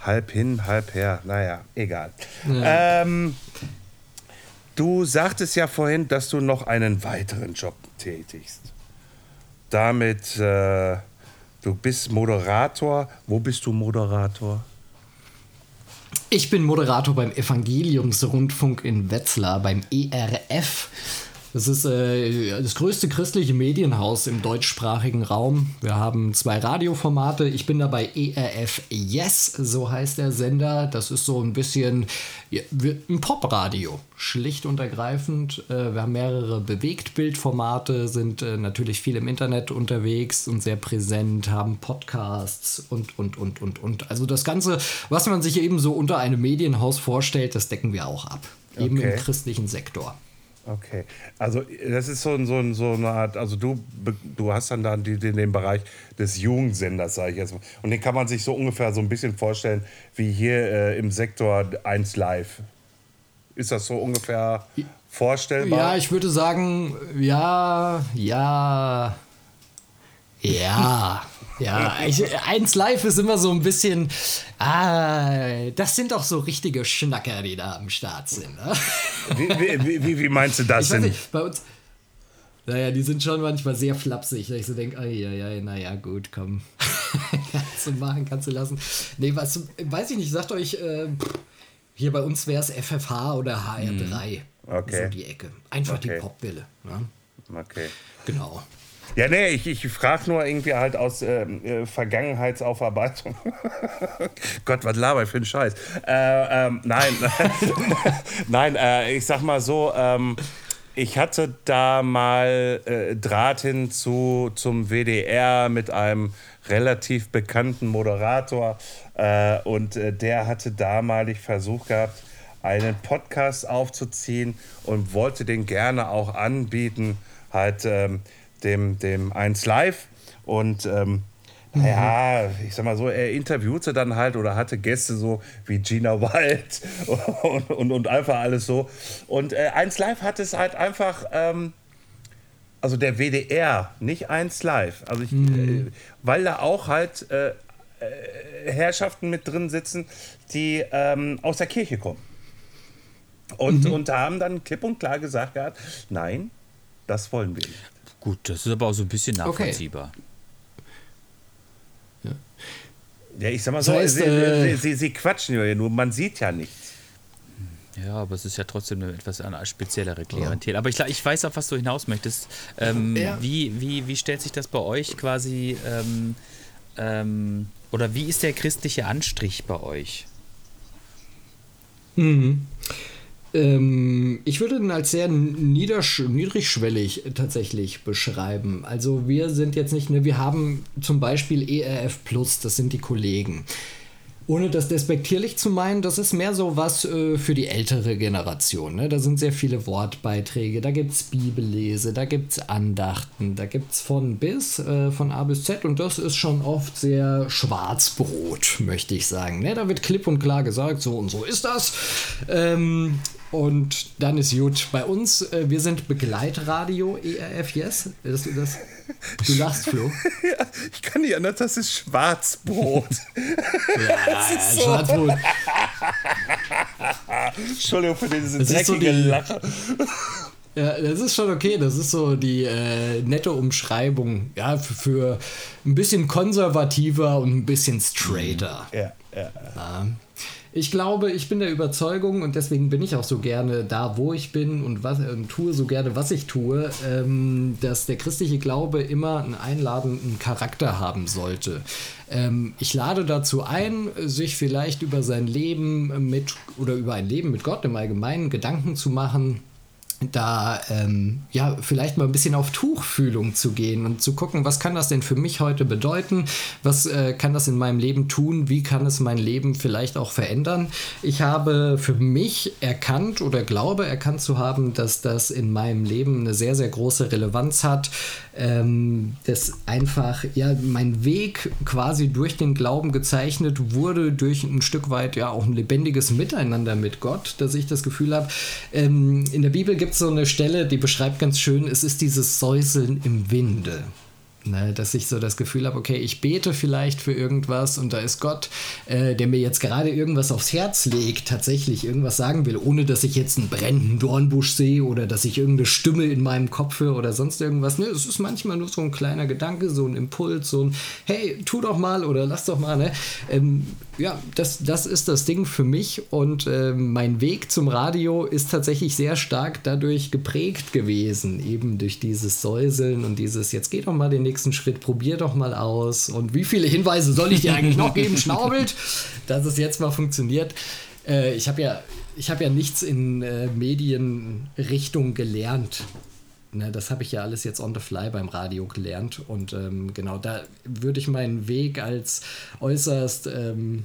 halb hin, halb her. Naja, egal. Ähm, du sagtest ja vorhin, dass du noch einen weiteren Job tätigst. Damit, äh, du bist Moderator. Wo bist du Moderator? Ich bin Moderator beim Evangeliumsrundfunk in Wetzlar, beim ERF. Das ist äh, das größte christliche Medienhaus im deutschsprachigen Raum. Wir haben zwei Radioformate. Ich bin dabei ERF Yes, so heißt der Sender. Das ist so ein bisschen ja, ein Popradio, schlicht und ergreifend. Äh, wir haben mehrere Bewegtbildformate, sind äh, natürlich viel im Internet unterwegs und sehr präsent, haben Podcasts und, und, und, und, und. Also das Ganze, was man sich eben so unter einem Medienhaus vorstellt, das decken wir auch ab. Eben Okay. im christlichen Sektor. Okay, also das ist so, ein- so, ein- so eine Art, also du, du hast dann da den, den Bereich des Jugendsenders, sage ich jetzt mal. Und den kann man sich so ungefähr so ein bisschen vorstellen wie hier äh, im Sektor 1 Live. Ist das so ungefähr vorstellbar? Ja, ich würde sagen, ja, ja, ja. [laughs] Ja, ich, eins live ist immer so ein bisschen, ah, das sind doch so richtige Schnacker, die da am Start sind. Ne? wie, wie, wie, wie meinst du das denn? nicht, bei uns, naja, die sind schon manchmal sehr flapsig, dass ich so denke, ja, naja, gut, komm. [laughs] kannst du machen, kannst du lassen. Nee, was, weiß ich nicht, sagt euch, äh, hier bei uns wäre es FFH oder HR3. Okay. So die Ecke. Einfach Okay. die Popwille. Ne? Okay. Genau. Ja, nee, ich, ich frage nur irgendwie halt aus ähm, äh, Vergangenheitsaufarbeitung. [laughs] Gott, was laber ich für einen Scheiß. Äh, ähm, nein, [laughs] nein, äh, ich sag mal so, ähm, ich hatte da mal äh, Draht hin zu, zum WDR mit einem relativ bekannten Moderator äh, und äh, der hatte damalig versucht gehabt, einen Podcast aufzuziehen und wollte den gerne auch anbieten, halt ähm, dem, dem 1 Live. Und ähm, naja, ich sag mal so, er interviewte dann halt oder hatte Gäste so wie Gina Wild [laughs] und, und, und einfach alles so. Und äh, 1 Live hat es halt einfach. Ähm, also der WDR, nicht 1 Live. Also ich, äh, weil da auch halt äh, äh, Herrschaften mit drin sitzen, die ähm, aus der Kirche kommen. Und, und haben dann klipp und klar gesagt gehabt, nein, das wollen wir nicht. Gut, das ist aber auch so ein bisschen Okay. nachvollziehbar. Ja, ich sag mal Das so, heißt, sie, äh, sie, sie, sie quatschen ja nur, man sieht ja nichts. Ja, aber es ist ja trotzdem eine etwas eine speziellere Klientel. Aber ich, ich weiß, auf was du hinaus möchtest. Ähm, Ja. wie, wie, wie stellt sich das bei euch quasi, ähm, ähm, oder wie ist der christliche Anstrich bei euch? Ähm, ich würde ihn als sehr niedrigschwellig tatsächlich beschreiben. Also wir sind jetzt nicht, ne, wir haben zum Beispiel ERF Plus, das sind die Kollegen. Ohne das despektierlich zu meinen, das ist mehr so was äh, für die ältere Generation. Ne? Da sind sehr viele Wortbeiträge, da gibt es Bibellese, da gibt es Andachten, da gibt es von bis, äh, von A bis Z und das ist schon oft sehr Schwarzbrot, möchte ich sagen. Ne? Da wird klipp und klar gesagt, so und so ist das. Ähm, und dann ist gut. Bei uns, äh, wir sind Begleitradio ERF, yes? Das, das, du lachst, Flo. [laughs] Ja, ich kann nicht anders, das ist Schwarzbrot. [laughs] Ja, Schwarzbrot. Entschuldigung für diese Das ist so dreckige die- Lache. Ja, das ist schon okay. Das ist so die äh, nette Umschreibung. Ja, für, für ein bisschen konservativer und ein bisschen straighter. Ja, ja. Ja. Ich glaube, ich bin der Überzeugung und deswegen bin ich auch so gerne da, wo ich bin und, was, und tue so gerne, was ich tue, ähm, dass der christliche Glaube immer einen einladenden Charakter haben sollte. Ähm, ich lade dazu ein, sich vielleicht über sein Leben mit oder über ein Leben mit Gott im Allgemeinen Gedanken zu machen da ähm, ja vielleicht mal ein bisschen auf Tuchfühlung zu gehen und zu gucken, was kann das denn für mich heute bedeuten, was äh, kann das in meinem Leben tun, wie kann es mein Leben vielleicht auch verändern. Ich habe für mich erkannt oder glaube erkannt zu haben, dass das in meinem Leben eine sehr, sehr große Relevanz hat, ähm, dass einfach ja mein Weg quasi durch den Glauben gezeichnet wurde, durch ein Stück weit ja auch ein lebendiges Miteinander mit Gott, dass ich das Gefühl habe, ähm, in der Bibel gibt es so eine Stelle, die beschreibt ganz schön, es ist dieses Säuseln im Winde. Ne, dass ich so das Gefühl habe, okay, ich bete vielleicht für irgendwas und da ist Gott, äh, der mir jetzt gerade irgendwas aufs Herz legt, tatsächlich irgendwas sagen will, ohne dass ich jetzt einen brennenden Dornbusch sehe oder dass ich irgendeine Stimme in meinem Kopf höre oder sonst irgendwas. Ne, es ist manchmal nur so ein kleiner Gedanke, so ein Impuls, so ein Hey, tu doch mal oder lass doch mal. Ne? Ähm, ja, das, das ist das Ding für mich und äh, mein Weg zum Radio ist tatsächlich sehr stark dadurch geprägt gewesen, eben durch dieses Säuseln und dieses, jetzt geh doch mal den nächsten Schritt, probier doch mal aus und wie viele Hinweise soll ich dir eigentlich noch geben, [laughs] Schnaubelt, dass es jetzt mal funktioniert. Äh, ich habe ja, hab ja nichts in äh, Medienrichtung gelernt. Ne, das habe ich ja alles jetzt on the fly beim Radio gelernt. Und ähm, genau, da würde ich meinen Weg als äußerst ähm,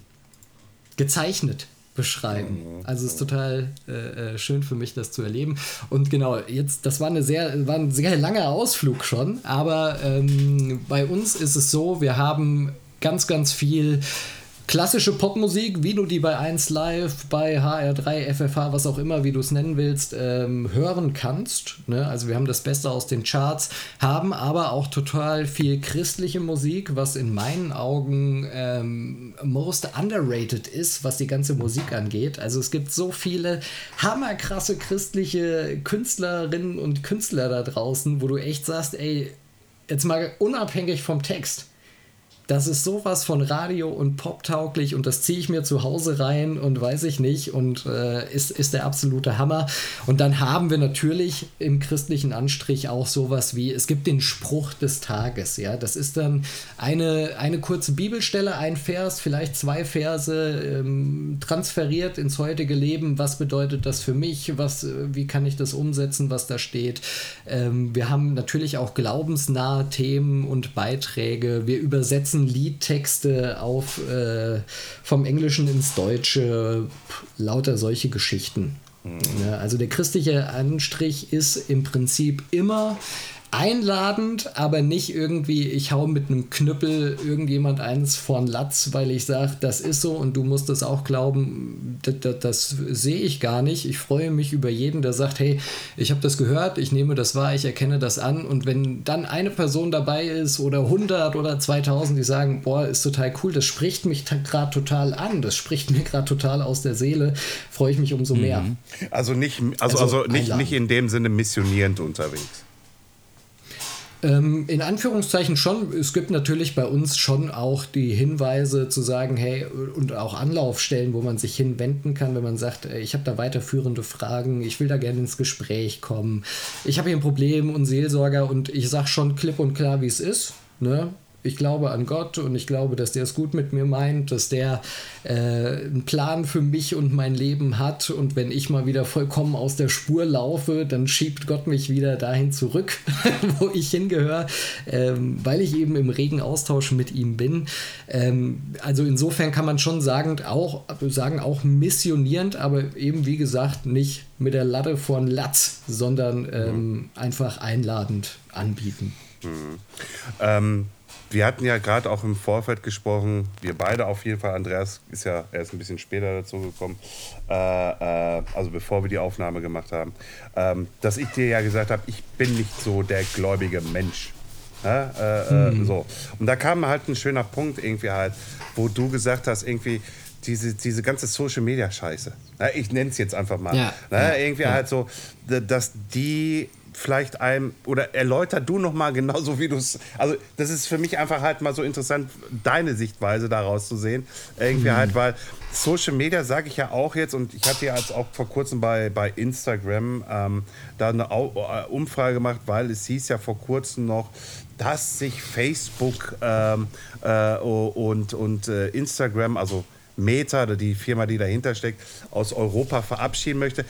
gezeichnet beschreiben. Mhm. Also es ist total äh, äh, schön für mich, das zu erleben. Und genau, jetzt, das war, eine sehr, war ein sehr langer Ausflug schon, aber ähm, bei uns ist es so, wir haben ganz, ganz viel klassische Popmusik, wie du die bei 1 Live, bei HR3, FFH, was auch immer, wie du es nennen willst, ähm, hören kannst. Ne? Also wir haben das Beste aus den Charts, haben aber auch total viel christliche Musik, was in meinen Augen ähm, most underrated ist, was die ganze Musik angeht. Also es gibt so viele hammerkrasse christliche Künstlerinnen und Künstler da draußen, wo du echt sagst, ey, jetzt mal unabhängig vom Text das ist sowas von Radio und Pop tauglich und das ziehe ich mir zu Hause rein und weiß ich nicht und äh, ist, ist der absolute Hammer. Und dann haben wir natürlich im christlichen Anstrich auch sowas wie, es gibt den Spruch des Tages, ja, das ist dann eine, eine kurze Bibelstelle, ein Vers, vielleicht zwei Verse ähm, transferiert ins heutige Leben, was bedeutet das für mich, was, wie kann ich das umsetzen, was da steht. Ähm, wir haben natürlich auch glaubensnahe Themen und Beiträge, wir übersetzen ganzen Liedtexte auf äh, vom Englischen ins Deutsche, lauter solche Geschichten. Mhm. Ja, also der christliche Anstrich ist im Prinzip immer einladend, aber nicht irgendwie, ich hau mit einem Knüppel irgendjemand eins von Latz, weil ich sage, das ist so und du musst es auch glauben, das, das, das sehe ich gar nicht. Ich freue mich über jeden, der sagt, hey, ich habe das gehört, ich nehme das wahr, ich erkenne das an und wenn dann eine Person dabei ist oder 100 oder 2000, die sagen, boah, ist total cool, das spricht mich gerade total an, das spricht mir gerade total aus der Seele, freue ich mich umso mehr. Mhm. Also nicht, also, also, also nicht, nicht in dem Sinne missionierend unterwegs. Ähm, in Anführungszeichen schon. Es gibt natürlich bei uns schon auch die Hinweise zu sagen, hey, und auch Anlaufstellen, wo man sich hinwenden kann, wenn man sagt, ich habe da weiterführende Fragen, ich will da gerne ins Gespräch kommen, ich habe hier ein Problem und Seelsorger und ich sage schon klipp und klar, wie es ist. Ne? Ich glaube an Gott und ich glaube, dass der es gut mit mir meint, dass der äh, einen Plan für mich und mein Leben hat und wenn ich mal wieder vollkommen aus der Spur laufe, dann schiebt Gott mich wieder dahin zurück, [laughs] wo ich hingehöre, ähm, weil ich eben im regen Austausch mit ihm bin. Ähm, also insofern kann man schon sagen, auch, sagen, auch missionierend, aber eben wie gesagt nicht mit der Latte von Latz, sondern ähm, mhm. einfach einladend anbieten. Mhm. Ähm wir hatten ja gerade auch im Vorfeld gesprochen, wir beide auf jeden Fall, Andreas ist ja erst ein bisschen später dazu gekommen, äh, äh, also bevor wir die Aufnahme gemacht haben, ähm, dass ich dir ja gesagt habe, ich bin nicht so der gläubige Mensch. Ja, äh, äh, hm. so. Und da kam halt ein schöner Punkt irgendwie halt, wo du gesagt hast, irgendwie, diese, diese ganze Social Media Scheiße. Ja, ich nenne es jetzt einfach mal. Ja, ja, irgendwie halt so, dass die vielleicht einem oder erläuter du noch mal genauso wie du es also das ist für mich einfach halt mal so interessant deine Sichtweise daraus zu sehen irgendwie mhm. halt weil Social Media sage ich ja auch jetzt und ich hatte ja jetzt auch vor kurzem bei, bei Instagram ähm, da eine äh, Umfrage gemacht weil es hieß ja vor kurzem noch dass sich Facebook ähm, äh, und, und äh, Instagram also Meta, die Firma, die dahinter steckt, aus Europa verabschieden möchte.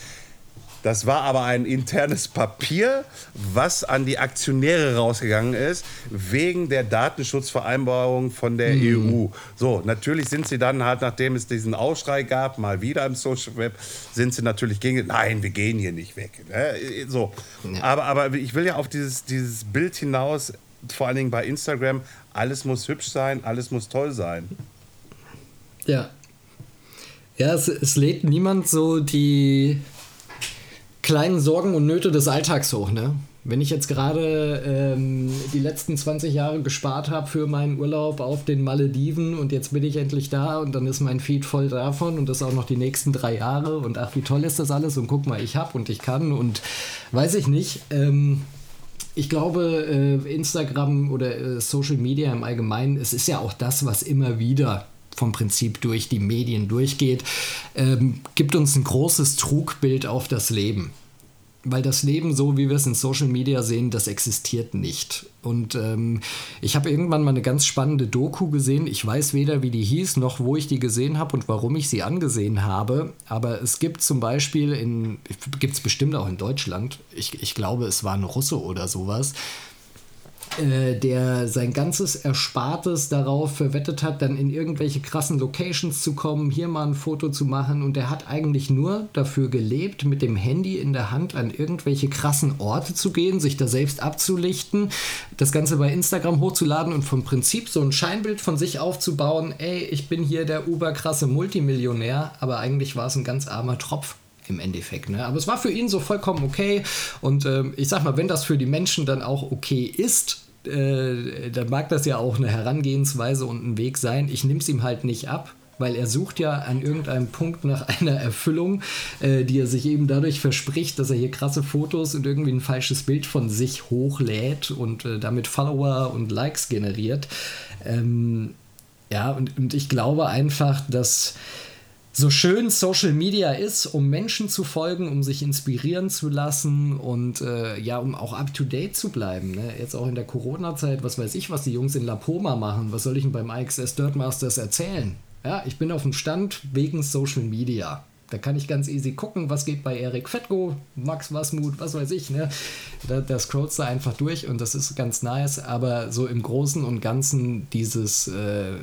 Das war aber ein internes Papier, was an die Aktionäre rausgegangen ist, wegen der Datenschutzvereinbarung von der mhm. EU. So, natürlich sind sie dann halt, nachdem es diesen Aufschrei gab, mal wieder im Social Web, sind sie natürlich gegen, nein, wir gehen hier nicht weg. Ne? So. Ja. Aber, aber ich will ja auf dieses, dieses Bild hinaus, vor allen Dingen bei Instagram, alles muss hübsch sein, alles muss toll sein. Ja. Ja, es, es lädt niemand so die kleinen Sorgen und Nöte des Alltags hoch, ne? Wenn ich jetzt gerade ähm, die letzten 20 Jahre gespart habe für meinen Urlaub auf den Malediven und jetzt bin ich endlich da und dann ist mein Feed voll davon und das auch noch die nächsten drei Jahre und ach, wie toll ist das alles und guck mal, ich hab und ich kann und weiß ich nicht. Ähm, ich glaube, äh, Instagram oder äh, Social Media im Allgemeinen, es ist ja auch das, was immer wieder vom Prinzip durch die Medien durchgeht, ähm, gibt uns ein großes Trugbild auf das Leben. Weil das Leben, so wie wir es in Social Media sehen, das existiert nicht. Und ähm, ich habe irgendwann mal eine ganz spannende Doku gesehen. Ich weiß weder, wie die hieß, noch wo ich die gesehen habe und warum ich sie angesehen habe. Aber es gibt zum Beispiel in, gibt es bestimmt auch in Deutschland, ich, ich glaube, es war ein Russe oder sowas, äh, der sein ganzes Erspartes darauf verwettet hat, dann in irgendwelche krassen Locations zu kommen, hier mal ein Foto zu machen. Und der hat eigentlich nur dafür gelebt, mit dem Handy in der Hand an irgendwelche krassen Orte zu gehen, sich da selbst abzulichten, das Ganze bei Instagram hochzuladen und vom Prinzip so ein Scheinbild von sich aufzubauen, ey, ich bin hier der uberkrasse Multimillionär, aber eigentlich war es ein ganz armer Tropf im Endeffekt. Ne? Aber es war für ihn so vollkommen okay. Und ähm, ich sag mal, wenn das für die Menschen dann auch okay ist, äh, dann mag das ja auch eine Herangehensweise und ein Weg sein. Ich nehme es ihm halt nicht ab, weil er sucht ja an irgendeinem Punkt nach [laughs] einer Erfüllung, äh, die er sich eben dadurch verspricht, dass er hier krasse Fotos und irgendwie ein falsches Bild von sich hochlädt und äh, damit Follower und Likes generiert. Ähm, ja, und, und ich glaube einfach, dass so schön Social Media ist, um Menschen zu folgen, um sich inspirieren zu lassen und äh, ja, um auch up to date zu bleiben. Ne? Jetzt auch in der Corona-Zeit, was weiß ich, was die Jungs in La Poma machen. Was soll ich denn beim IXS Dirtmasters erzählen? Ja, ich bin auf dem Stand wegen Social Media. Da kann ich ganz easy gucken, was geht bei Erik Fettgo, Max Wasmut, was weiß ich. Ne? Da, da scrollst du einfach durch und das ist ganz nice. Aber so im Großen und Ganzen dieses. Äh,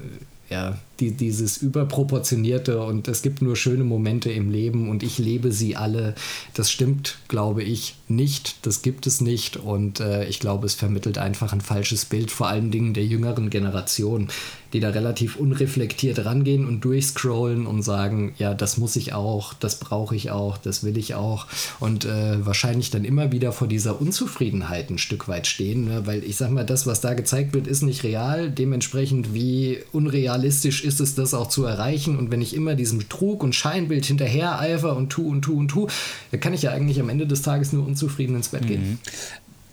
ja, die, dieses überproportionierte und es gibt nur schöne Momente im Leben und ich lebe sie alle. Das stimmt, glaube ich, nicht. Das gibt es nicht und äh, ich glaube, es vermittelt einfach ein falsches Bild, vor allen Dingen der jüngeren Generation, die da relativ unreflektiert rangehen und durchscrollen und sagen, ja, das muss ich auch, das brauche ich auch, das will ich auch und äh, wahrscheinlich dann immer wieder vor dieser Unzufriedenheit ein Stück weit stehen, ne? weil ich sag mal, das, was da gezeigt wird, ist nicht real. Dementsprechend, wie unrealistisch ist es, das auch zu erreichen? Und wenn ich immer diesem Trug und Scheinbild hinterher eifer und tu und tu und tu, dann kann ich ja eigentlich am Ende des Tages nur unzufrieden ins Bett gehen. Mhm.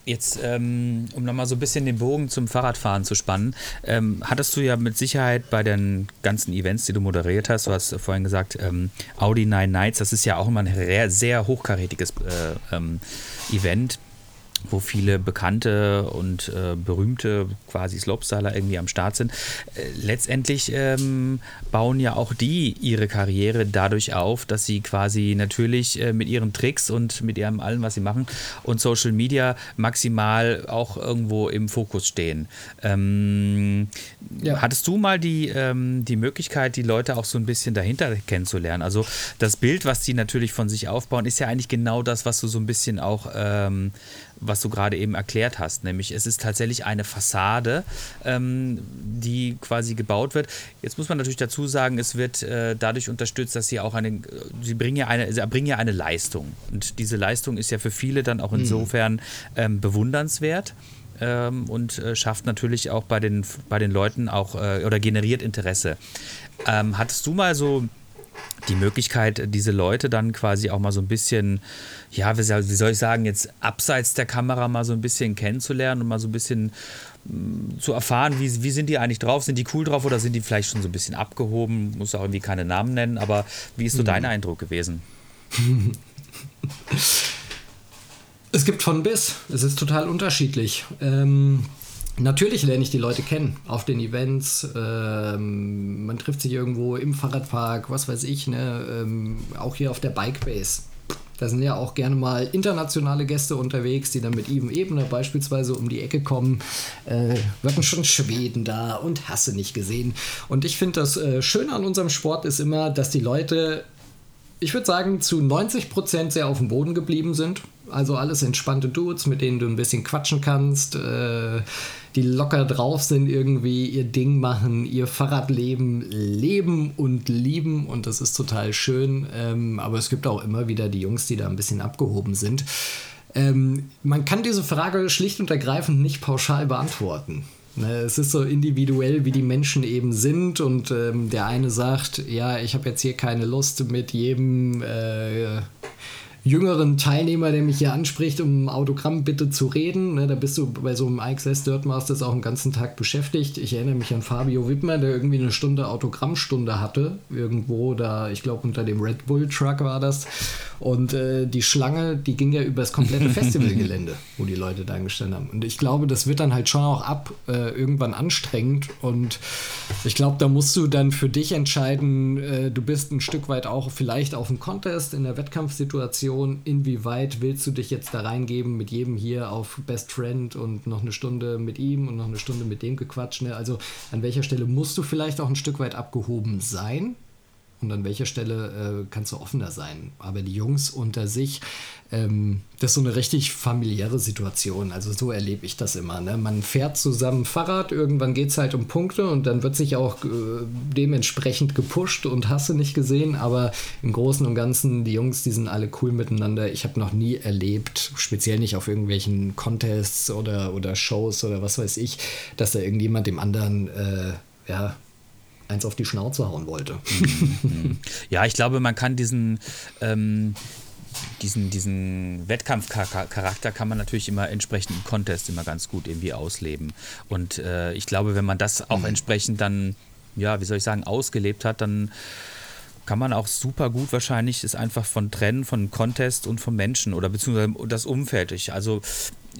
Jetzt, ähm, um nochmal so ein bisschen den Bogen zum Fahrradfahren zu spannen, ähm, hattest du ja mit Sicherheit bei den ganzen Events, die du moderiert hast, du hast vorhin gesagt, ähm, Audi Nine Nights, das ist ja auch immer ein sehr hochkarätiges äh, ähm, Event wo viele bekannte und äh, berühmte quasi Slopestyler irgendwie am Start sind. Äh, letztendlich ähm, bauen ja auch die ihre Karriere dadurch auf, dass sie quasi natürlich äh, mit ihren Tricks und mit ihrem allem, was sie machen und Social Media maximal auch irgendwo im Fokus stehen. Ähm, ja. Hattest du mal die, ähm, die Möglichkeit, die Leute auch so ein bisschen dahinter kennenzulernen? Also das Bild, was die natürlich von sich aufbauen, ist ja eigentlich genau das, was du so ein bisschen auch ähm, was du gerade eben erklärt hast. Nämlich es ist tatsächlich eine Fassade, ähm, die quasi gebaut wird. Jetzt muss man natürlich dazu sagen, es wird äh, dadurch unterstützt, dass sie auch eine, sie bringen ja eine, sie erbringen ja eine Leistung. Und diese Leistung ist ja für viele dann auch mhm. insofern ähm, bewundernswert. Ähm, und äh, schafft natürlich auch bei den, bei den Leuten auch äh, oder generiert Interesse. Ähm, hattest du mal so die Möglichkeit, diese Leute dann quasi auch mal so ein bisschen, ja, wie soll ich sagen, jetzt abseits der Kamera mal so ein bisschen kennenzulernen und mal so ein bisschen mm, zu erfahren, wie, wie sind die eigentlich drauf? Sind die cool drauf oder sind die vielleicht schon so ein bisschen abgehoben? Muss auch irgendwie keine Namen nennen, aber wie ist so mhm. dein Eindruck gewesen? [laughs] Es gibt von bis. Es ist total unterschiedlich. Ähm, Natürlich lerne ich die Leute kennen auf den Events. Ähm, man trifft sich irgendwo im Fahrradpark, was weiß ich, ne? Ähm, auch hier auf der Bikebase. Da sind ja auch gerne mal internationale Gäste unterwegs, die dann mit Even Ebner beispielsweise um die Ecke kommen. Äh, wir hatten schon Schweden da und Hasse nicht gesehen. Und ich finde, das äh, Schöne an unserem Sport ist immer, dass die Leute ich würde sagen, zu 90 Prozent sehr auf dem Boden geblieben sind. Also alles entspannte Dudes, mit denen du ein bisschen quatschen kannst, äh, die locker drauf sind, irgendwie ihr Ding machen, ihr Fahrradleben leben und lieben und das ist total schön. Ähm, aber es gibt auch immer wieder die Jungs, die da ein bisschen abgehoben sind. Ähm, man kann diese Frage schlicht und ergreifend nicht pauschal beantworten. Ne, es ist so individuell, wie die Menschen eben sind. Und ähm, der eine sagt, ja, ich habe jetzt hier keine Lust mit jedem äh, jüngeren Teilnehmer, der mich hier anspricht, um Autogramm bitte zu reden. Ne, da bist du bei so einem IXS Dirt Masters auch einen ganzen Tag beschäftigt. Ich erinnere mich an Fabio Wittmer, der irgendwie eine Stunde Autogrammstunde hatte. Irgendwo da, ich glaube, unter dem Red Bull Truck war das. Und äh, die Schlange, die ging ja über das komplette [laughs] Festivalgelände, wo die Leute da gestanden haben. Und ich glaube, das wird dann halt schon auch ab äh, irgendwann anstrengend. Und ich glaube, da musst du dann für dich entscheiden, äh, du bist ein Stück weit auch vielleicht auf dem Contest in der Wettkampfsituation. Inwieweit willst du dich jetzt da reingeben mit jedem hier auf Best Friend und noch eine Stunde mit ihm und noch eine Stunde mit dem gequatscht? Ne? Also an welcher Stelle musst du vielleicht auch ein Stück weit abgehoben sein? Und an welcher Stelle äh, kannst du offener sein. Aber die Jungs unter sich, ähm, das ist so eine richtig familiäre Situation. Also so erlebe ich das immer. Ne? Man fährt zusammen Fahrrad, irgendwann geht es halt um Punkte und dann wird sich auch äh, dementsprechend gepusht und hasse nicht gesehen. Aber im Großen und Ganzen, die Jungs, die sind alle cool miteinander. Ich habe noch nie erlebt, speziell nicht auf irgendwelchen Contests oder, oder Shows oder was weiß ich, dass da irgendjemand dem anderen äh, ja, eins auf die Schnauze hauen wollte. [laughs] ja, ich glaube, man kann diesen, ähm, diesen, diesen Wettkampfcharakter kann man natürlich immer entsprechend im Contest immer ganz gut irgendwie ausleben. Und äh, ich glaube, wenn man das auch mhm. entsprechend dann, ja, wie soll ich sagen, ausgelebt hat, dann kann man auch super gut wahrscheinlich ist einfach von trennen von Contest und vom Menschen oder beziehungsweise das Umfeld. Ich, also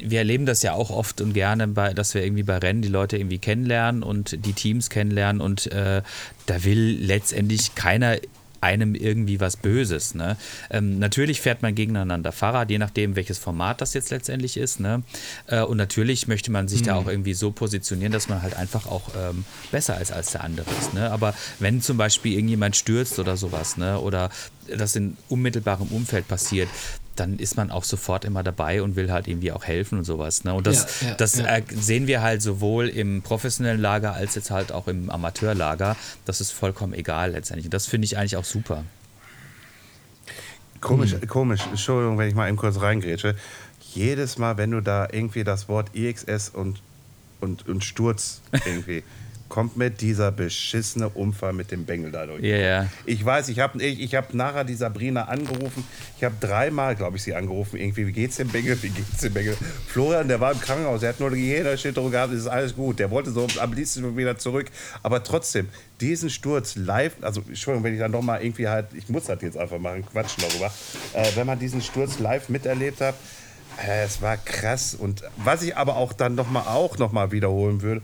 wir erleben das ja auch oft und gerne, bei, dass wir irgendwie bei Rennen die Leute irgendwie kennenlernen und die Teams kennenlernen und äh, da will letztendlich keiner einem irgendwie was Böses. Ne? Ähm, natürlich fährt man gegeneinander Fahrrad, je nachdem, welches Format das jetzt letztendlich ist. Ne? Äh, und natürlich möchte man sich mhm. da auch irgendwie so positionieren, dass man halt einfach auch ähm, besser ist als der andere ist. Ne? Aber wenn zum Beispiel irgendjemand stürzt oder sowas, ne? oder das in unmittelbarem Umfeld passiert, dann ist man auch sofort immer dabei und will halt irgendwie auch helfen und sowas. Ne? Und das, ja, ja, das ja. sehen wir halt sowohl im professionellen Lager als jetzt halt auch im Amateurlager. Das ist vollkommen egal letztendlich. Und das finde ich eigentlich auch super. Komisch, hm. komisch. Entschuldigung, wenn ich mal eben kurz reingrätsche. Jedes Mal, wenn du da irgendwie das Wort EXS und, und, und Sturz [laughs] irgendwie kommt mir dieser beschissene Unfall mit dem Bengel dadurch. Ja, yeah. Ich weiß, ich habe ich, ich hab nachher die Sabrina angerufen. Ich habe dreimal, glaube ich, sie angerufen. Irgendwie, wie geht's dem Bengel? Wie geht's dem Bengel? Florian, der war im Krankenhaus. Er hat nur eine Gehirnerschütterung gehabt. Es ist alles gut. Der wollte so am liebsten wieder zurück. Aber trotzdem, diesen Sturz live, also Entschuldigung, wenn ich dann nochmal irgendwie halt, ich muss das jetzt einfach machen, quatschen darüber. Äh, wenn man diesen Sturz live miterlebt hat, äh, es war krass. Und was ich aber auch dann nochmal auch nochmal wiederholen würde,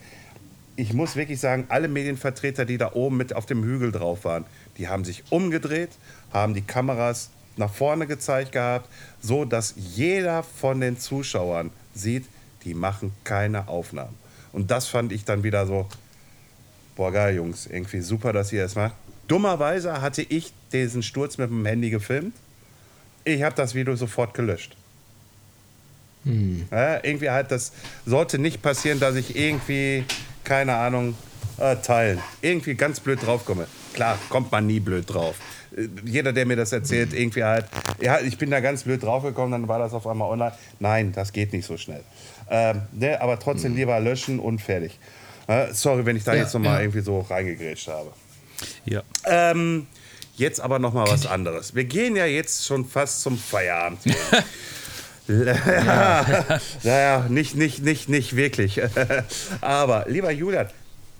ich muss wirklich sagen, alle Medienvertreter, die da oben mit auf dem Hügel drauf waren, die haben sich umgedreht, haben die Kameras nach vorne gezeigt gehabt, so dass jeder von den Zuschauern sieht, die machen keine Aufnahmen. Und das fand ich dann wieder so, boah geil Jungs, irgendwie super, dass ihr es macht. Dummerweise hatte ich diesen Sturz mit dem Handy gefilmt. Ich habe das Video sofort gelöscht. Hm. Ja, irgendwie halt, das sollte nicht passieren, dass ich irgendwie keine Ahnung, äh, teilen. Irgendwie ganz blöd draufkomme. Klar, kommt man nie blöd drauf. Äh, jeder, der mir das erzählt, irgendwie halt, ja, ich bin da ganz blöd draufgekommen, dann war das auf einmal online. Nein, das geht nicht so schnell. Ähm, ne, aber trotzdem lieber löschen und fertig. Äh, sorry, wenn ich da ja, jetzt nochmal ja. irgendwie so reingegrätscht habe. Ja. Ähm, Jetzt aber noch mal was [laughs] anderes. Wir gehen ja jetzt schon fast zum Feierabend. [laughs] ja. [laughs] Naja, nicht, nicht, nicht, nicht wirklich. [laughs] aber lieber Julian,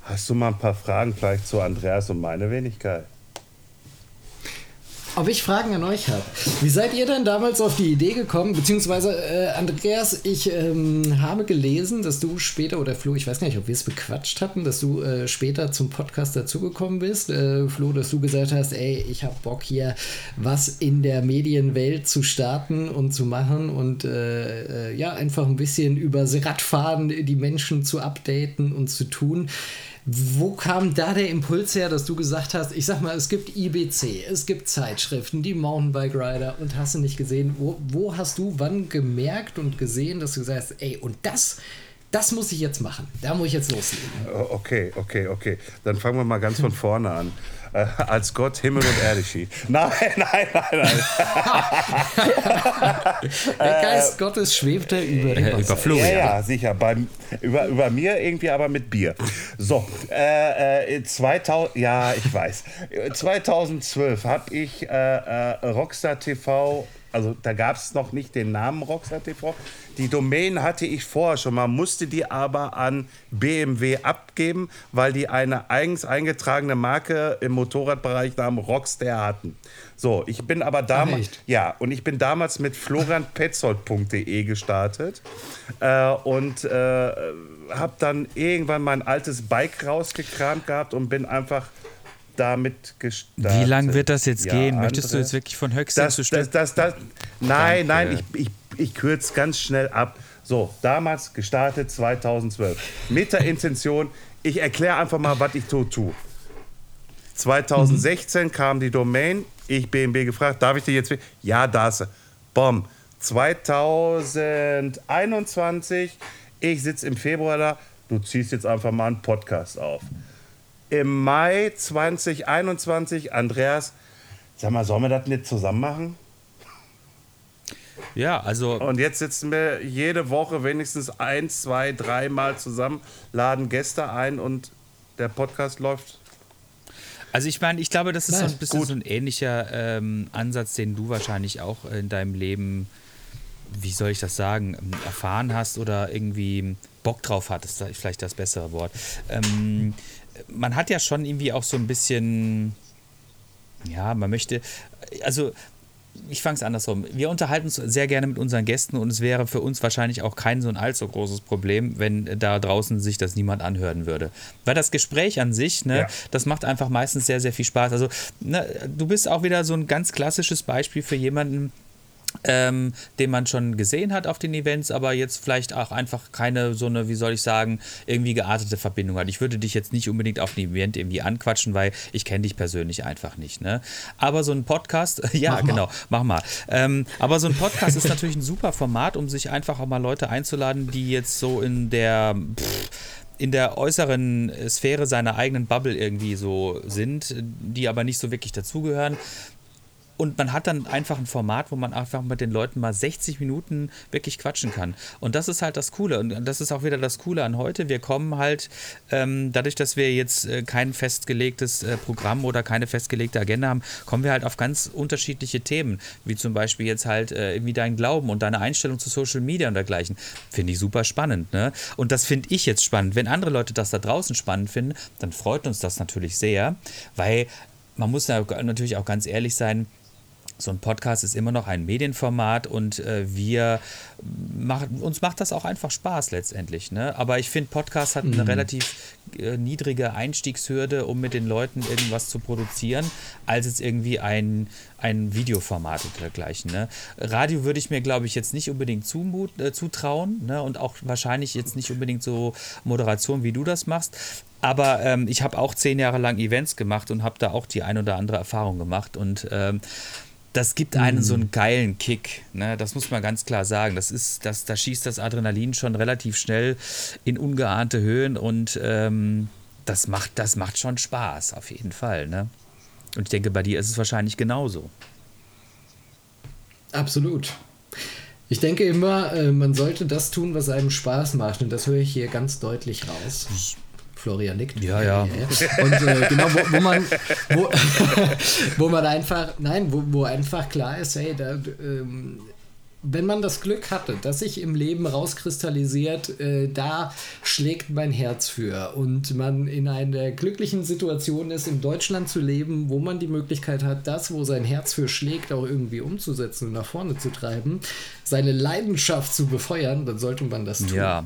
hast du mal ein paar Fragen vielleicht zu Andreas und meine Wenigkeit? Ob ich Fragen an euch habe. Wie seid ihr denn damals auf die Idee gekommen? Beziehungsweise, äh, Andreas, ich ähm, habe gelesen, dass du später, oder Flo, ich weiß gar nicht, ob wir es bequatscht hatten, dass du äh, später zum Podcast dazugekommen bist. Äh, Flo, dass du gesagt hast, ey, ich habe Bock hier was in der Medienwelt zu starten und zu machen und äh, äh, ja, einfach ein bisschen übers Radfahren die Menschen zu updaten und zu tun. Wo kam da der Impuls her, dass du gesagt hast, ich sag mal, es gibt IBC, es gibt Zeitschriften, die Mountainbike Rider und hast du nicht gesehen, wo, wo hast du wann gemerkt und gesehen, dass du gesagt hast, ey, und das, das muss ich jetzt machen, da muss ich jetzt loslegen. Okay, okay, okay. Dann fangen wir mal ganz von vorne an äh, als Gott Himmel und Erde schied. Nein, nein, nein, nein. [laughs] Der Geist Gottes schwebte über Äh, über Florian. Ja, ja, sicher. Bei, über, über mir irgendwie aber mit Bier. So, äh, äh, 2000, ja, ich weiß. 2012 habe ich äh, äh, Rockstar TV, also da gab es noch nicht den Namen Rockstar TV. Die Domain hatte ich vorher schon mal, musste die aber an BMW abgeben, weil die eine eigens eingetragene Marke im Motorradbereich namens Rockstar hatten. So, ich bin aber damals, ja, und ich bin damals mit florianpetzold.de gestartet äh, und äh, habe dann irgendwann mein altes Bike rausgekramt gehabt und bin einfach damit gestartet. Wie lang wird das jetzt Ja, gehen? Möchtest du André? jetzt wirklich von Höchstens das, zu Stöck? das, das, Nein, nein, Danke. ich, ich, ich kürze ganz schnell ab. So, damals gestartet 2012. Mit der Intention, ich erkläre einfach mal, was ich so tue. 2016 kam die Domain, ich BMW gefragt, darf ich die jetzt? Ja, das. Bom. 2021, ich sitze im Februar da, du ziehst jetzt einfach mal einen Podcast auf. Im Mai 2021, Andreas, sag mal, sollen wir das nicht zusammen machen? Ja, also Und jetzt sitzen wir jede Woche wenigstens ein, zwei, dreimal zusammen, laden Gäste ein und der Podcast läuft. Also ich meine, ich glaube, das ist so ein bisschen Gut. so ein ähnlicher ähm, Ansatz, den du wahrscheinlich auch in deinem Leben, wie soll ich das sagen, erfahren hast oder irgendwie Bock drauf hattest, ist vielleicht das bessere Wort. Ähm, man hat ja schon irgendwie auch so ein bisschen, ja, man möchte, also ich fange es andersrum. Wir unterhalten uns sehr gerne mit unseren Gästen und es wäre für uns wahrscheinlich auch kein so ein allzu großes Problem, wenn da draußen sich das niemand anhören würde. Weil das Gespräch an sich, ne, Ja. das macht einfach meistens sehr, sehr viel Spaß. Also, ne, du bist auch wieder so ein ganz klassisches Beispiel für jemanden, ähm, den man schon gesehen hat auf den Events, aber jetzt vielleicht auch einfach keine so eine, wie soll ich sagen, irgendwie geartete Verbindung hat. Ich würde dich jetzt nicht unbedingt auf dem Event irgendwie anquatschen, weil ich kenne dich persönlich einfach nicht. Ne? Aber so ein Podcast, [laughs] ja Mach genau, mach mal. Ähm, aber so ein Podcast ist natürlich ein super Format, um sich einfach auch mal Leute einzuladen, die jetzt so in der pff, in der äußeren Sphäre seiner eigenen Bubble irgendwie so sind, die aber nicht so wirklich dazugehören. Und man hat dann einfach ein Format, wo man einfach mit den Leuten mal 60 Minuten wirklich quatschen kann. Und das ist halt das Coole. Und das ist auch wieder das Coole an heute. Wir kommen halt, ähm, dadurch, dass wir jetzt äh, kein festgelegtes äh, Programm oder keine festgelegte Agenda haben, kommen wir halt auf ganz unterschiedliche Themen. Wie zum Beispiel jetzt halt äh, irgendwie dein Glauben und deine Einstellung zu Social Media und dergleichen. Finde ich super spannend. Ne? Und das finde ich jetzt spannend. Wenn andere Leute das da draußen spannend finden, dann freut uns das natürlich sehr, weil man muss natürlich auch ganz ehrlich sein, so ein Podcast ist immer noch ein Medienformat und äh, wir machen, uns macht das auch einfach Spaß letztendlich. Ne? Aber ich finde, Podcast hat eine relativ äh, niedrige Einstiegshürde, um mit den Leuten irgendwas zu produzieren, als jetzt irgendwie ein, ein Videoformat und dergleichen. Ne? Radio würde ich mir, glaube ich, jetzt nicht unbedingt zumut, äh, zutrauen ne? und auch wahrscheinlich jetzt nicht unbedingt so Moderation, wie du das machst. Aber ähm, ich habe auch zehn Jahre lang Events gemacht und habe da auch die ein oder andere Erfahrung gemacht und ähm, das gibt einen so einen geilen Kick. Ne? Das muss man ganz klar sagen. Das ist, das, da schießt das Adrenalin schon relativ schnell in ungeahnte Höhen und ähm, das, macht, das macht schon Spaß, auf jeden Fall. Ne? Und ich denke, bei dir ist es wahrscheinlich genauso. Absolut. Ich denke immer, äh, man sollte das tun, was einem Spaß macht. Und das höre ich hier ganz deutlich raus. Florian nickt. Ja, ja. Und äh, genau, wo, wo man, wo, [laughs] wo man einfach, nein, wo, wo einfach klar ist, hey, da, ähm, wenn man das Glück hatte, dass sich im Leben rauskristallisiert, äh, da schlägt mein Herz für und man in einer glücklichen Situation ist, in Deutschland zu leben, wo man die Möglichkeit hat, das, wo sein Herz für schlägt, auch irgendwie umzusetzen und nach vorne zu treiben, seine Leidenschaft zu befeuern, dann sollte man das tun. Ja,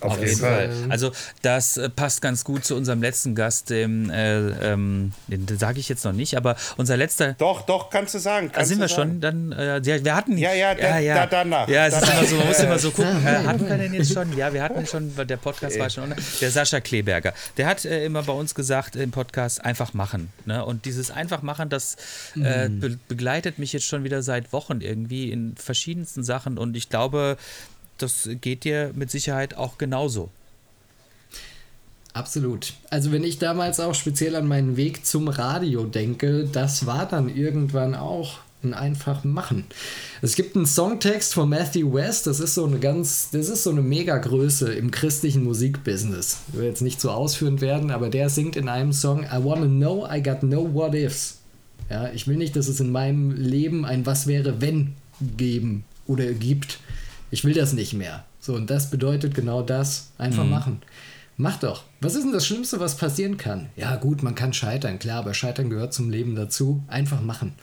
auf, jeden Fall. Fall. Also das äh, passt ganz gut zu unserem letzten Gast, dem, äh, ähm, den sage ich jetzt noch nicht, aber unser letzter. Doch, doch, kannst du sagen. Kannst da sind wir sagen. schon. Dann, äh, ja, wir hatten. Ja, ja, ja, ja. Da, danach. Ja, es ist immer so, man muss immer so gucken. Äh, hatten wir denn jetzt schon? Ja, wir hatten schon, der Podcast war schon. Der Sascha Kleberger, der hat äh, immer bei uns gesagt im Podcast einfach machen. Ne? Und dieses einfach machen, das äh, mhm. be begleitet mich jetzt schon wieder seit Wochen irgendwie in verschiedensten Sachen und ich glaube das geht dir mit Sicherheit auch genauso. Absolut. Also wenn ich damals auch speziell an meinen Weg zum Radio denke, das war dann irgendwann auch ein einfach machen. Es gibt einen Songtext von Matthew West, das ist so eine ganz, das ist so eine Mega-Größe im christlichen Musikbusiness. Ich will jetzt nicht so ausführend werden, aber der singt in einem Song I wanna know I got no what ifs. Ja, ich will nicht, dass es in meinem Leben ein Was wäre wenn geben oder gibt. Ich will das nicht mehr. So, und das bedeutet genau das. Einfach mhm. machen. Mach doch. Was ist denn das Schlimmste, was passieren kann? Ja, gut, man kann scheitern, klar, aber Scheitern gehört zum Leben dazu. Einfach machen.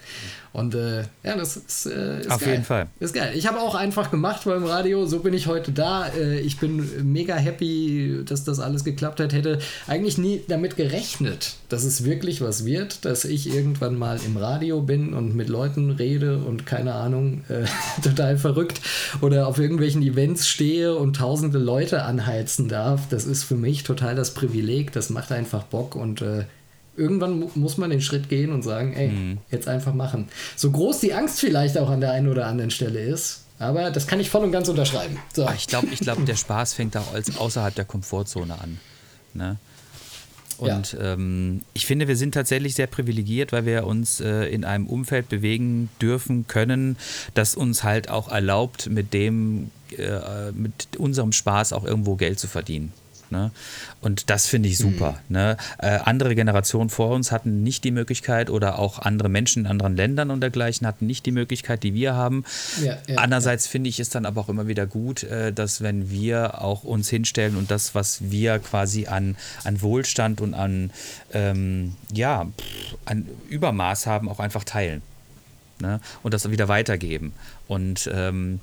Und äh, ja, das ist, äh, ist Auf geil. jeden Fall. Ist geil. Ich habe auch einfach gemacht beim Radio. So bin ich heute da. Äh, ich bin mega happy, dass das alles geklappt hat. Hätte eigentlich nie damit gerechnet, dass es wirklich was wird, dass ich irgendwann mal im Radio bin und mit Leuten rede und keine Ahnung, äh, [laughs] total verrückt oder auf irgendwelchen Events stehe und tausende Leute anheizen darf. Das ist für mich total das Privileg. Das macht einfach Bock und äh, irgendwann muss man den Schritt gehen und sagen, ey, mhm. jetzt einfach machen. So groß die Angst vielleicht auch an der einen oder anderen Stelle ist, aber das kann ich voll und ganz unterschreiben. So. Ich glaube, ich glaub, der Spaß fängt auch als außerhalb der Komfortzone an. Ne? Und ja. ähm, ich finde, wir sind tatsächlich sehr privilegiert, weil wir uns äh, in einem Umfeld bewegen dürfen können, das uns halt auch erlaubt, mit dem, äh, mit unserem Spaß auch irgendwo Geld zu verdienen. Ne? Und das finde ich super. Mhm. Ne? Äh, andere Generationen vor uns hatten nicht die Möglichkeit oder auch andere Menschen in anderen Ländern und dergleichen hatten nicht die Möglichkeit, die wir haben. Ja, ja, Andererseits ja. finde ich es dann aber auch immer wieder gut, äh, dass wenn wir auch uns hinstellen und das, was wir quasi an, an Wohlstand und an, ähm, ja, an Übermaß haben, auch einfach teilen. Ne? Und das wieder weitergeben. Und ähm,